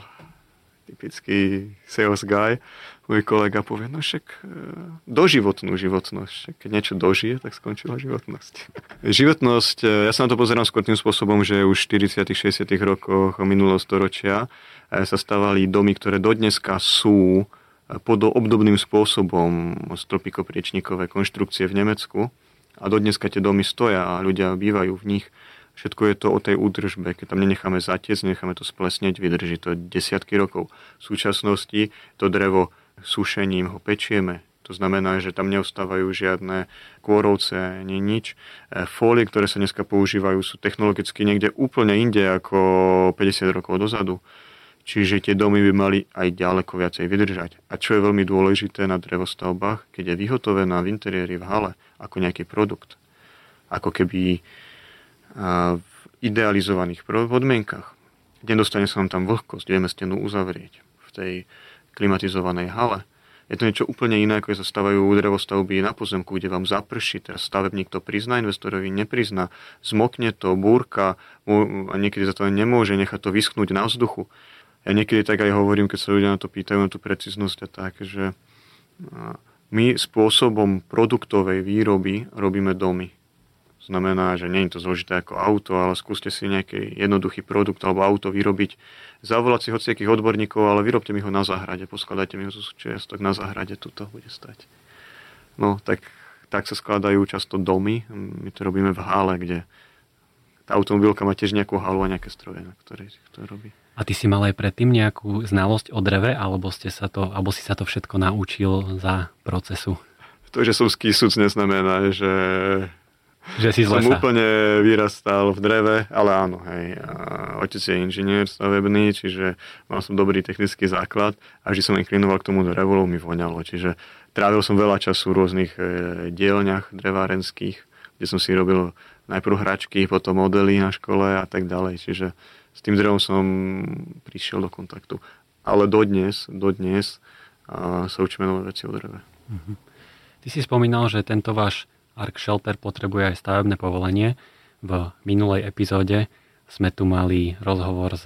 typický sales guy, môj kolega povie, no však e, doživotnú životnosť. Však keď niečo dožije, tak skončila životnosť. [LAUGHS] životnosť, e, ja sa na to pozerám skôr tým spôsobom, že už v 40 60 rokoch minulého storočia e, sa stavali domy, ktoré dodneska sú pod obdobným spôsobom stropikopriečníkové konštrukcie v Nemecku. A dodneska tie domy stoja a ľudia bývajú v nich. Všetko je to o tej údržbe. Keď tam nenecháme zatiec, necháme to splesneť, vydrží to desiatky rokov. V súčasnosti to drevo sušením ho pečieme. To znamená, že tam neostávajú žiadne kôrovce ani nič. E, fólie, ktoré sa dneska používajú, sú technologicky niekde úplne inde ako 50 rokov dozadu. Čiže tie domy by mali aj ďaleko viacej vydržať. A čo je veľmi dôležité na drevostavbách, keď je vyhotovená v interiéri v hale ako nejaký produkt, ako keby v idealizovaných podmienkach, nedostane sa nám tam vlhkosť, vieme stenu uzavrieť v tej klimatizovanej hale. Je to niečo úplne iné, ako sa stavajú drevostavby na pozemku, kde vám zaprší, teraz stavebník to prizná, investorovi neprizná, zmokne to, búrka a niekedy za to nemôže nechať to vyschnúť na vzduchu. Ja niekedy tak aj hovorím, keď sa ľudia na to pýtajú, na tú preciznosť a tak, že my spôsobom produktovej výroby robíme domy znamená, že nie je to zložité ako auto, ale skúste si nejaký jednoduchý produkt alebo auto vyrobiť. Zavolať si hociakých odborníkov, ale vyrobte mi ho na záhrade, poskladajte mi ho zo čiastok na záhrade, tuto bude stať. No, tak, tak sa skladajú často domy. My to robíme v hále, kde tá automobilka má tiež nejakú halu a nejaké stroje, na ktorej to robí. A ty si mal aj predtým nejakú znalosť o dreve, alebo, ste sa to, alebo si sa to všetko naučil za procesu? To, že som skýsuc, neznamená, že že si Som úplne vyrastal v dreve, ale áno, hej. Otec je inžinier stavebný, čiže mal som dobrý technický základ a vždy som inklinoval k tomu drevu, mi voňalo. Čiže trávil som veľa času v rôznych e, dielňach drevárenských, kde som si robil najprv hračky, potom modely na škole a tak ďalej. Čiže s tým drevom som prišiel do kontaktu. Ale dodnes, dodnes sa učíme nové veci o dreve. Mhm. Ty si spomínal, že tento váš Ark Shelter potrebuje aj stavebné povolenie. V minulej epizóde sme tu mali rozhovor s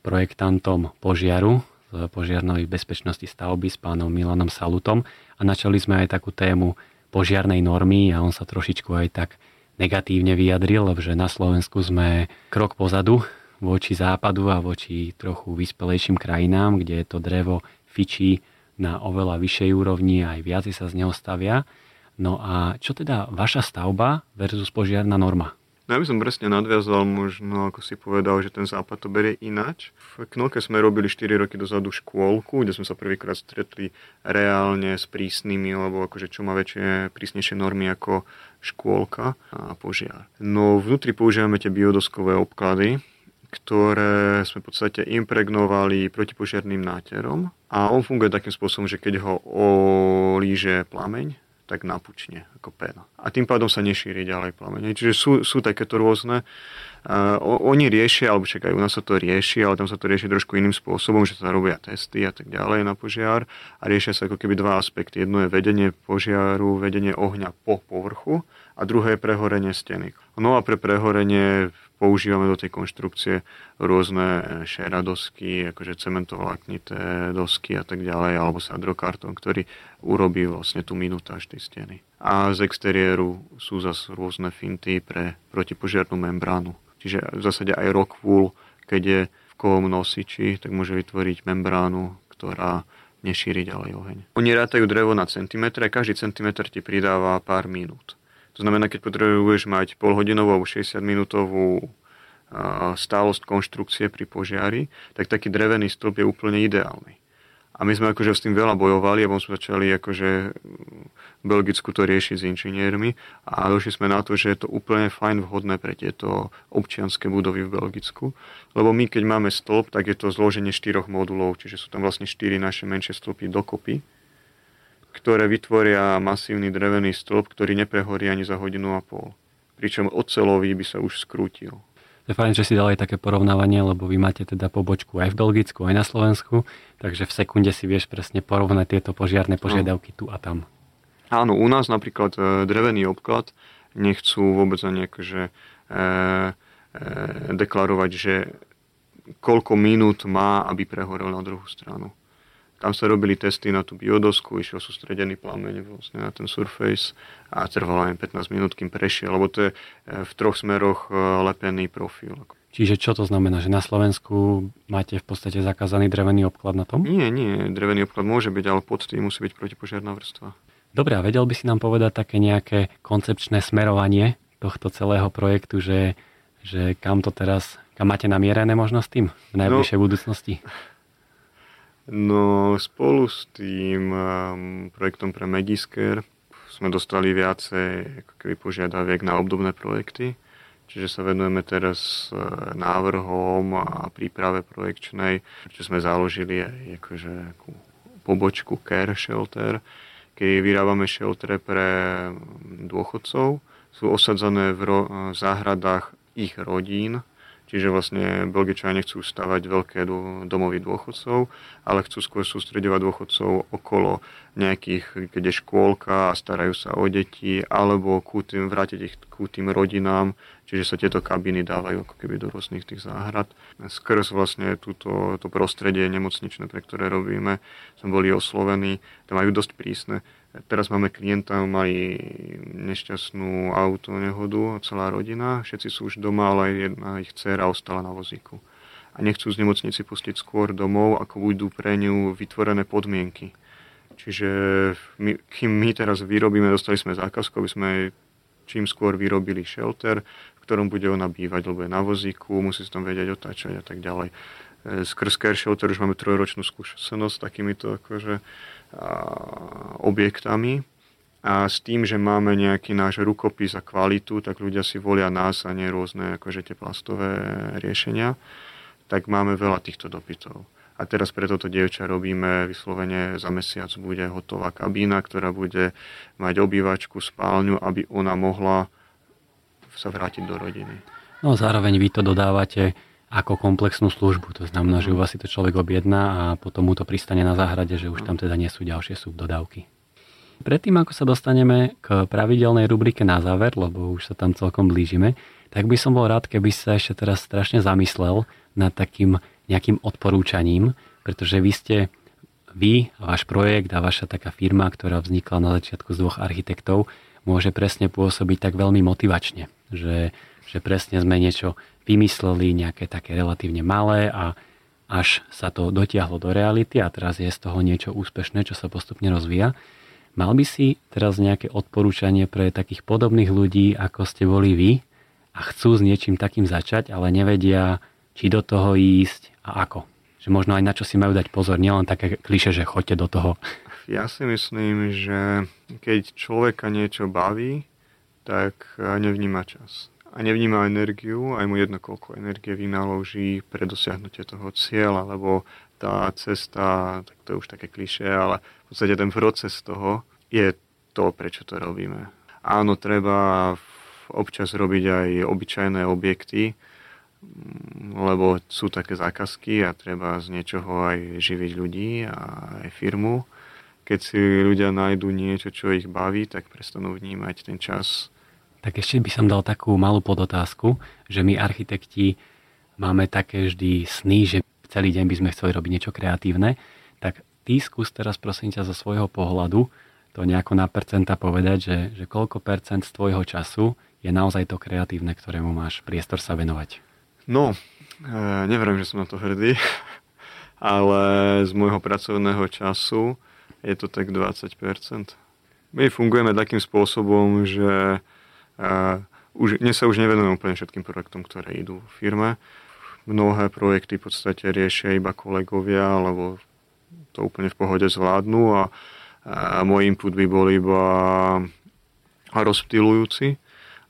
projektantom požiaru z požiarnej bezpečnosti stavby s pánom Milanom Salutom a načali sme aj takú tému požiarnej normy a on sa trošičku aj tak negatívne vyjadril, že na Slovensku sme krok pozadu voči západu a voči trochu vyspelejším krajinám, kde to drevo fičí na oveľa vyššej úrovni a aj viac sa z neho stavia. No a čo teda vaša stavba versus požiarná norma? No ja by som presne nadviazal možno, ako si povedal, že ten západ to berie inač. V Knolke sme robili 4 roky dozadu škôlku, kde sme sa prvýkrát stretli reálne s prísnymi, alebo akože čo má väčšie, prísnejšie normy ako škôlka a požiar. No vnútri používame tie biodoskové obklady, ktoré sme v podstate impregnovali protipožiarným náterom a on funguje takým spôsobom, že keď ho olíže plameň, tak napučne ako pena. A tým pádom sa nešíri ďalej plameň. Čiže sú, sú takéto rôzne. Uh, oni riešia, alebo čakajú, u nás sa to rieši, ale tam sa to rieši trošku iným spôsobom, že sa robia testy a tak ďalej na požiar a riešia sa ako keby dva aspekty. Jedno je vedenie požiaru, vedenie ohňa po povrchu a druhé je prehorenie steny. No a pre prehorenie používame do tej konštrukcie rôzne e, šeradosky, akože cementovláknité dosky a tak ďalej, alebo sadrokartón, ktorý urobí vlastne tú minutáž tej steny. A z exteriéru sú zase rôzne finty pre protipožiarnú membránu. Čiže v zásade aj rockwool, keď je v kovom nosiči, tak môže vytvoriť membránu, ktorá nešíri ďalej oheň. Oni rátajú drevo na centimetre a každý centimetr ti pridáva pár minút. To znamená, keď potrebuješ mať polhodinovú alebo 60 minútovú stálosť konštrukcie pri požiari, tak taký drevený stĺp je úplne ideálny. A my sme akože s tým veľa bojovali a sme začali akože v Belgicku to riešiť s inžiniermi a došli sme na to, že je to úplne fajn vhodné pre tieto občianské budovy v Belgicku. Lebo my keď máme stĺp, tak je to zloženie štyroch modulov, čiže sú tam vlastne štyri naše menšie stĺpy dokopy, ktoré vytvoria masívny drevený stĺp, ktorý neprehorí ani za hodinu a pol. Pričom ocelový by sa už skrútil. Je fajn, že si dali také porovnávanie, lebo vy máte teda pobočku aj v Belgicku, aj na Slovensku, takže v sekunde si vieš presne porovnať tieto požiarne požiadavky tu a tam. Áno, u nás napríklad e, drevený obklad nechcú vôbec ani akože e, e, deklarovať, že koľko minút má, aby prehorel na druhú stranu. Tam sa robili testy na tú biodosku, išiel sústredený plameň vlastne na ten surface a trvalo len 15 minút, kým prešiel, lebo to je e, v troch smeroch e, lepený profil. Čiže čo to znamená, že na Slovensku máte v podstate zakázaný drevený obklad na tom? Nie, nie, drevený obklad môže byť, ale pod tým musí byť protipožiarná vrstva. Dobre, a vedel by si nám povedať také nejaké koncepčné smerovanie tohto celého projektu, že, že kam to teraz, kam máte namierené možno s tým v najbližšej no, budúcnosti? [LAUGHS] No spolu s tým um, projektom pre Megisker sme dostali viacej ako keby požiadaviek na obdobné projekty. Čiže sa venujeme teraz e, návrhom a príprave projekčnej, čo sme založili aj akože pobočku Care Shelter, keď vyrábame sheltere pre dôchodcov. Sú osadzané v, ro- v záhradách ich rodín, Čiže vlastne Belgičania nechcú stavať veľké domovy dôchodcov, ale chcú skôr sústredovať dôchodcov okolo nejakých, keď je škôlka a starajú sa o deti, alebo ku tým, vrátiť ich ku tým rodinám, čiže sa tieto kabiny dávajú ako keby do rôznych tých záhrad. Skrz vlastne túto, to prostredie nemocničné, pre ktoré robíme, sme boli oslovení, tam majú dosť prísne Teraz máme klienta, mali nešťastnú auto nehodu, celá rodina, všetci sú už doma, ale jedna ich dcera ostala na vozíku. A nechcú z nemocnici pustiť skôr domov, ako budú pre ňu vytvorené podmienky. Čiže my, kým my teraz vyrobíme, dostali sme zákazku, aby sme čím skôr vyrobili shelter, v ktorom bude ona bývať, lebo je na vozíku, musí sa tam vedieť otáčať a tak ďalej. E, skrz Care Shelter už máme trojročnú skúsenosť takýmito akože objektami a s tým, že máme nejaký náš rukopis a kvalitu, tak ľudia si volia nás a nie rôzne akože tie plastové riešenia, tak máme veľa týchto dopytov. A teraz pre toto dievča robíme vyslovene za mesiac bude hotová kabína, ktorá bude mať obývačku, spálňu, aby ona mohla sa vrátiť do rodiny. No zároveň vy to dodávate ako komplexnú službu. To znamená, že u vás si to človek objedná a potom mu to pristane na záhrade, že už tam teda nie sú ďalšie subdodávky. Predtým, ako sa dostaneme k pravidelnej rubrike na záver, lebo už sa tam celkom blížime, tak by som bol rád, keby sa ešte teraz strašne zamyslel nad takým nejakým odporúčaním, pretože vy ste vy, váš projekt a vaša taká firma, ktorá vznikla na začiatku z dvoch architektov, môže presne pôsobiť tak veľmi motivačne, že, že presne sme niečo vymysleli nejaké také relatívne malé a až sa to dotiahlo do reality a teraz je z toho niečo úspešné, čo sa postupne rozvíja. Mal by si teraz nejaké odporúčanie pre takých podobných ľudí, ako ste boli vy a chcú s niečím takým začať, ale nevedia, či do toho ísť a ako. Že možno aj na čo si majú dať pozor, nielen také kliše, že choďte do toho. Ja si myslím, že keď človeka niečo baví, tak nevníma čas a nevníma energiu, aj mu jedno, koľko energie vynaloží pre dosiahnutie toho cieľa, lebo tá cesta, tak to je už také klišé, ale v podstate ten proces toho je to, prečo to robíme. Áno, treba občas robiť aj obyčajné objekty, lebo sú také zákazky a treba z niečoho aj živiť ľudí a aj firmu. Keď si ľudia nájdú niečo, čo ich baví, tak prestanú vnímať ten čas tak ešte by som dal takú malú podotázku, že my architekti máme také vždy sny, že celý deň by sme chceli robiť niečo kreatívne, tak ty skús teraz prosím ťa zo svojho pohľadu to nejako na percenta povedať, že, že koľko percent z tvojho času je naozaj to kreatívne, ktorému máš priestor sa venovať. No, e, neviem, že som na to hrdý, [LAUGHS] ale z môjho pracovného času je to tak 20%. My fungujeme takým spôsobom, že už, dnes sa už nevenujem úplne všetkým projektom, ktoré idú v firme. Mnohé projekty v podstate riešia iba kolegovia, alebo to úplne v pohode zvládnu a, a môj input by bol iba rozptýlujúci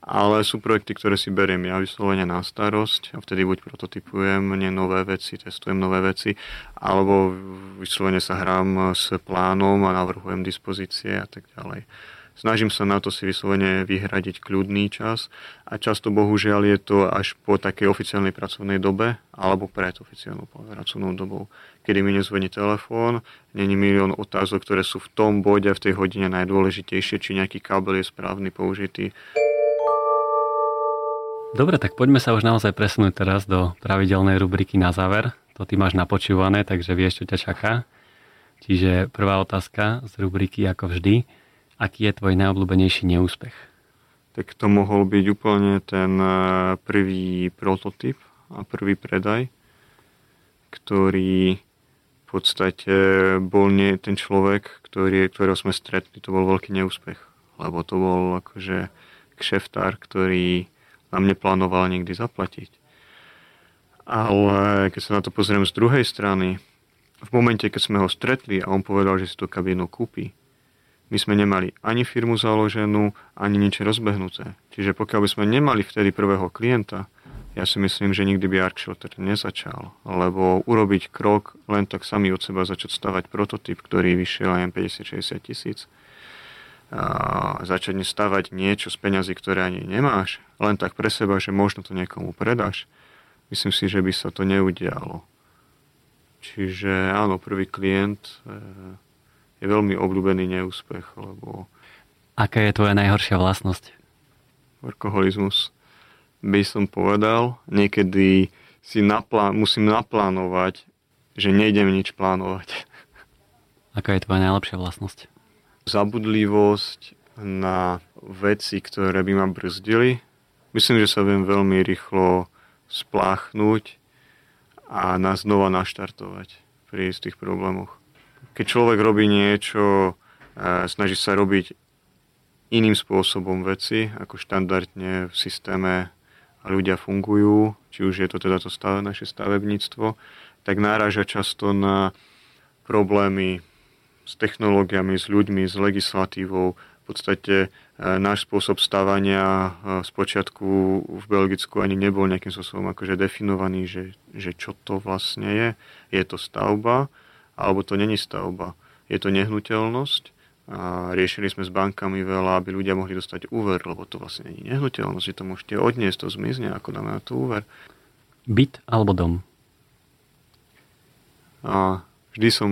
ale sú projekty, ktoré si beriem ja vyslovene na starosť a vtedy buď prototypujem nie nové veci, testujem nové veci, alebo vyslovene sa hrám s plánom a navrhujem dispozície a tak ďalej. Snažím sa na to si vyslovene vyhradiť kľudný čas a často bohužiaľ je to až po takej oficiálnej pracovnej dobe alebo pred oficiálnou pracovnou dobou, kedy mi nezvoní telefón, není milión otázok, ktoré sú v tom bode v tej hodine najdôležitejšie, či nejaký kábel je správny použitý. Dobre, tak poďme sa už naozaj presunúť teraz do pravidelnej rubriky na záver. To ty máš napočúvané, takže vieš, čo ťa čaká. Čiže prvá otázka z rubriky ako vždy. Aký je tvoj najobľúbenejší neúspech? Tak to mohol byť úplne ten e, prvý prototyp a prvý predaj, ktorý v podstate bol nie ten človek, ktorý, ktorého sme stretli, to bol veľký neúspech. Lebo to bol akože kšeftár, ktorý nám neplánoval nikdy zaplatiť. Ale keď sa na to pozriem z druhej strany, v momente, keď sme ho stretli a on povedal, že si tú kabínu kúpi, my sme nemali ani firmu založenú, ani nič rozbehnuté. Čiže pokiaľ by sme nemali vtedy prvého klienta, ja si myslím, že nikdy by ArcShelter nezačal, lebo urobiť krok len tak sami od seba začať stavať prototyp, ktorý vyšiel aj 50-60 tisíc, a začať stavať niečo z peňazí, ktoré ani nemáš, len tak pre seba, že možno to niekomu predáš, myslím si, že by sa to neudialo. Čiže áno, prvý klient e, je veľmi obľúbený neúspech, lebo... Aká je tvoja najhoršia vlastnosť? Alkoholizmus. By som povedal, niekedy si naplá- musím naplánovať, že nejdem nič plánovať. Aká je tvoja najlepšia vlastnosť? zabudlivosť na veci, ktoré by ma brzdili. Myslím, že sa viem veľmi rýchlo spláchnuť a nás znova naštartovať pri istých problémoch. Keď človek robí niečo, snaží sa robiť iným spôsobom veci, ako štandardne v systéme ľudia fungujú, či už je to teda to stave, naše stavebníctvo, tak náraža často na problémy s technológiami, s ľuďmi, s legislatívou. V podstate e, náš spôsob stávania e, počiatku v Belgicku ani nebol nejakým spôsobom akože definovaný, že, že čo to vlastne je. Je to stavba, alebo to není stavba. Je to nehnuteľnosť, a riešili sme s bankami veľa, aby ľudia mohli dostať úver, lebo to vlastne je nehnuteľnosť, že to môžete odniesť, to zmizne, ako dáme na to úver. Byt alebo dom? A vždy som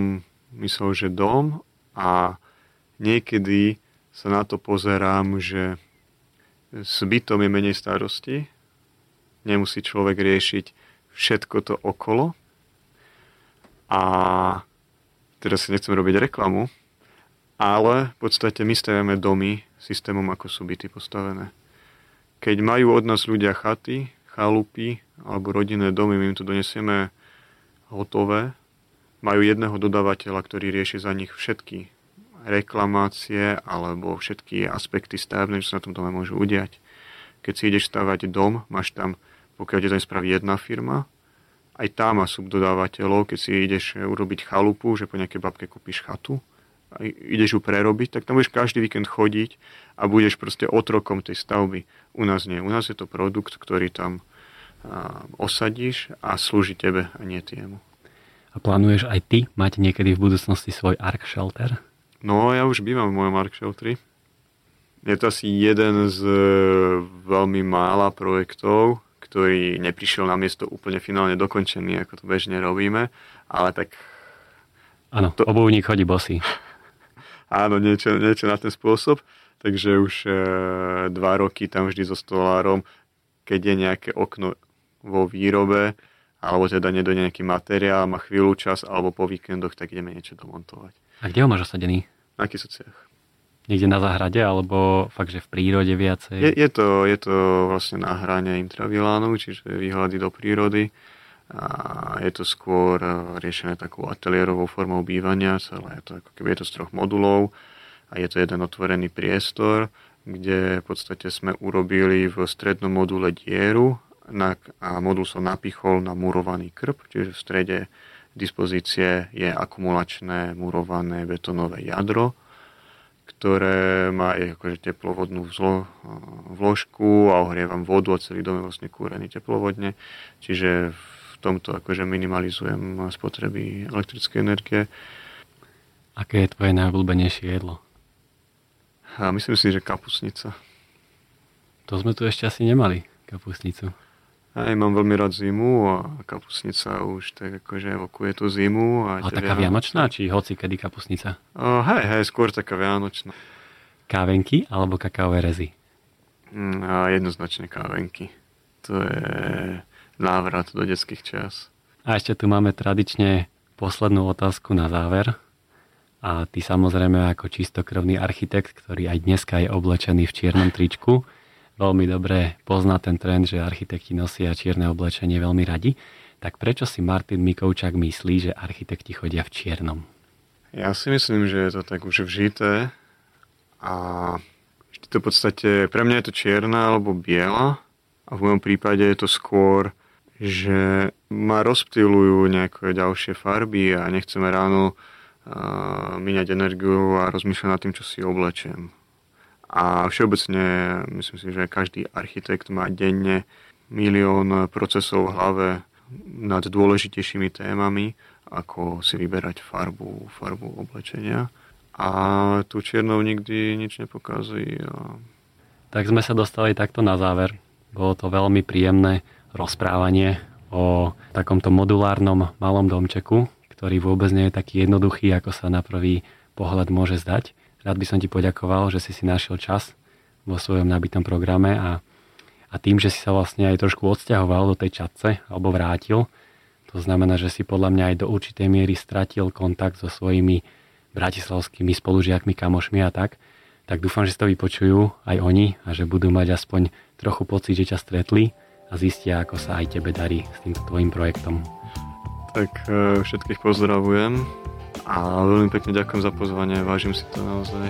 myslel, že dom a niekedy sa na to pozerám, že s bytom je menej starosti, nemusí človek riešiť všetko to okolo a teraz si nechcem robiť reklamu, ale v podstate my stavíme domy systémom, ako sú byty postavené. Keď majú od nás ľudia chaty, chalupy alebo rodinné domy, my im to donesieme hotové, majú jedného dodávateľa, ktorý rieši za nich všetky reklamácie alebo všetky aspekty stavebné, čo sa na tom môžu udiať. Keď si ideš stavať dom, máš tam, pokiaľ ti to spraví jedna firma, aj tam má subdodávateľov, keď si ideš urobiť chalupu, že po nejakej babke kúpiš chatu, a ideš ju prerobiť, tak tam budeš každý víkend chodiť a budeš proste otrokom tej stavby. U nás nie. U nás je to produkt, ktorý tam osadíš a slúži tebe a nie tiemu. A plánuješ aj ty mať niekedy v budúcnosti svoj Ark Shelter? No, ja už bývam v mojom Ark Shelteri. Je to asi jeden z e, veľmi mála projektov, ktorý neprišiel na miesto úplne finálne dokončený, ako to bežne robíme, ale tak... Áno, to... obuvník chodí bosý. [LAUGHS] Áno, niečo, niečo na ten spôsob. Takže už e, dva roky tam vždy so stolárom, keď je nejaké okno vo výrobe, alebo teda nedojde nejaký materiál, má chvíľu čas, alebo po víkendoch, tak ideme niečo domontovať. A kde ho máš osadený? Na Kisociach. Niekde na záhrade, alebo fakt, že v prírode viacej? Je, je, to, je to vlastne na hrane intravilánu, čiže výhľady do prírody. A je to skôr riešené takou ateliérovou formou bývania, celé je to ako keby je to z troch modulov a je to jeden otvorený priestor, kde v podstate sme urobili v strednom module dieru a modul sa napichol na murovaný krb, čiže v strede dispozície je akumulačné murované betonové jadro, ktoré má aj akože teplovodnú zlo, vložku a ohrievam vodu a celý dom je vlastne kúrený teplovodne. Čiže v tomto akože minimalizujem spotreby elektrickej energie. Aké je tvoje najobľúbenejšie jedlo? A myslím si, že kapusnica. To sme tu ešte asi nemali, kapusnicu. Aj mám veľmi rád zimu a kapusnica už tak akože evokuje tú zimu. A, a taká vianočná, či hoci kedy kapusnica? O, hej, hej, skôr taká vianočná. Kávenky alebo kakaové rezy? Mm, a jednoznačne kávenky. To je návrat do detských čas. A ešte tu máme tradične poslednú otázku na záver. A ty samozrejme ako čistokrvný architekt, ktorý aj dneska je oblečený v čiernom tričku, veľmi dobre pozná ten trend, že architekti nosia čierne oblečenie veľmi radi, tak prečo si Martin Mikovčak myslí, že architekti chodia v čiernom? Ja si myslím, že je to tak už vžité a vždy to v podstate, pre mňa je to čierna alebo biela a v mojom prípade je to skôr, že ma rozptýlujú nejaké ďalšie farby a nechceme ráno uh, míňať energiu a rozmýšľať nad tým, čo si oblečiem. A všeobecne myslím si, že každý architekt má denne milión procesov v hlave nad dôležitejšími témami, ako si vyberať farbu, farbu oblečenia. A tu čiernou nikdy nič nepokazí. A... Tak sme sa dostali takto na záver. Bolo to veľmi príjemné rozprávanie o takomto modulárnom malom domčeku, ktorý vôbec nie je taký jednoduchý, ako sa na prvý pohľad môže zdať. Rád by som ti poďakoval, že si si našiel čas vo svojom nabitom programe a, a tým, že si sa vlastne aj trošku odsťahoval do tej čatce alebo vrátil, to znamená, že si podľa mňa aj do určitej miery stratil kontakt so svojimi bratislavskými spolužiakmi, kamošmi a tak, tak dúfam, že si to vypočujú aj oni a že budú mať aspoň trochu pocit, že ťa stretli a zistia, ako sa aj tebe darí s týmto tvojim projektom. Tak e, všetkých pozdravujem a veľmi pekne ďakujem za pozvanie, vážim si to naozaj.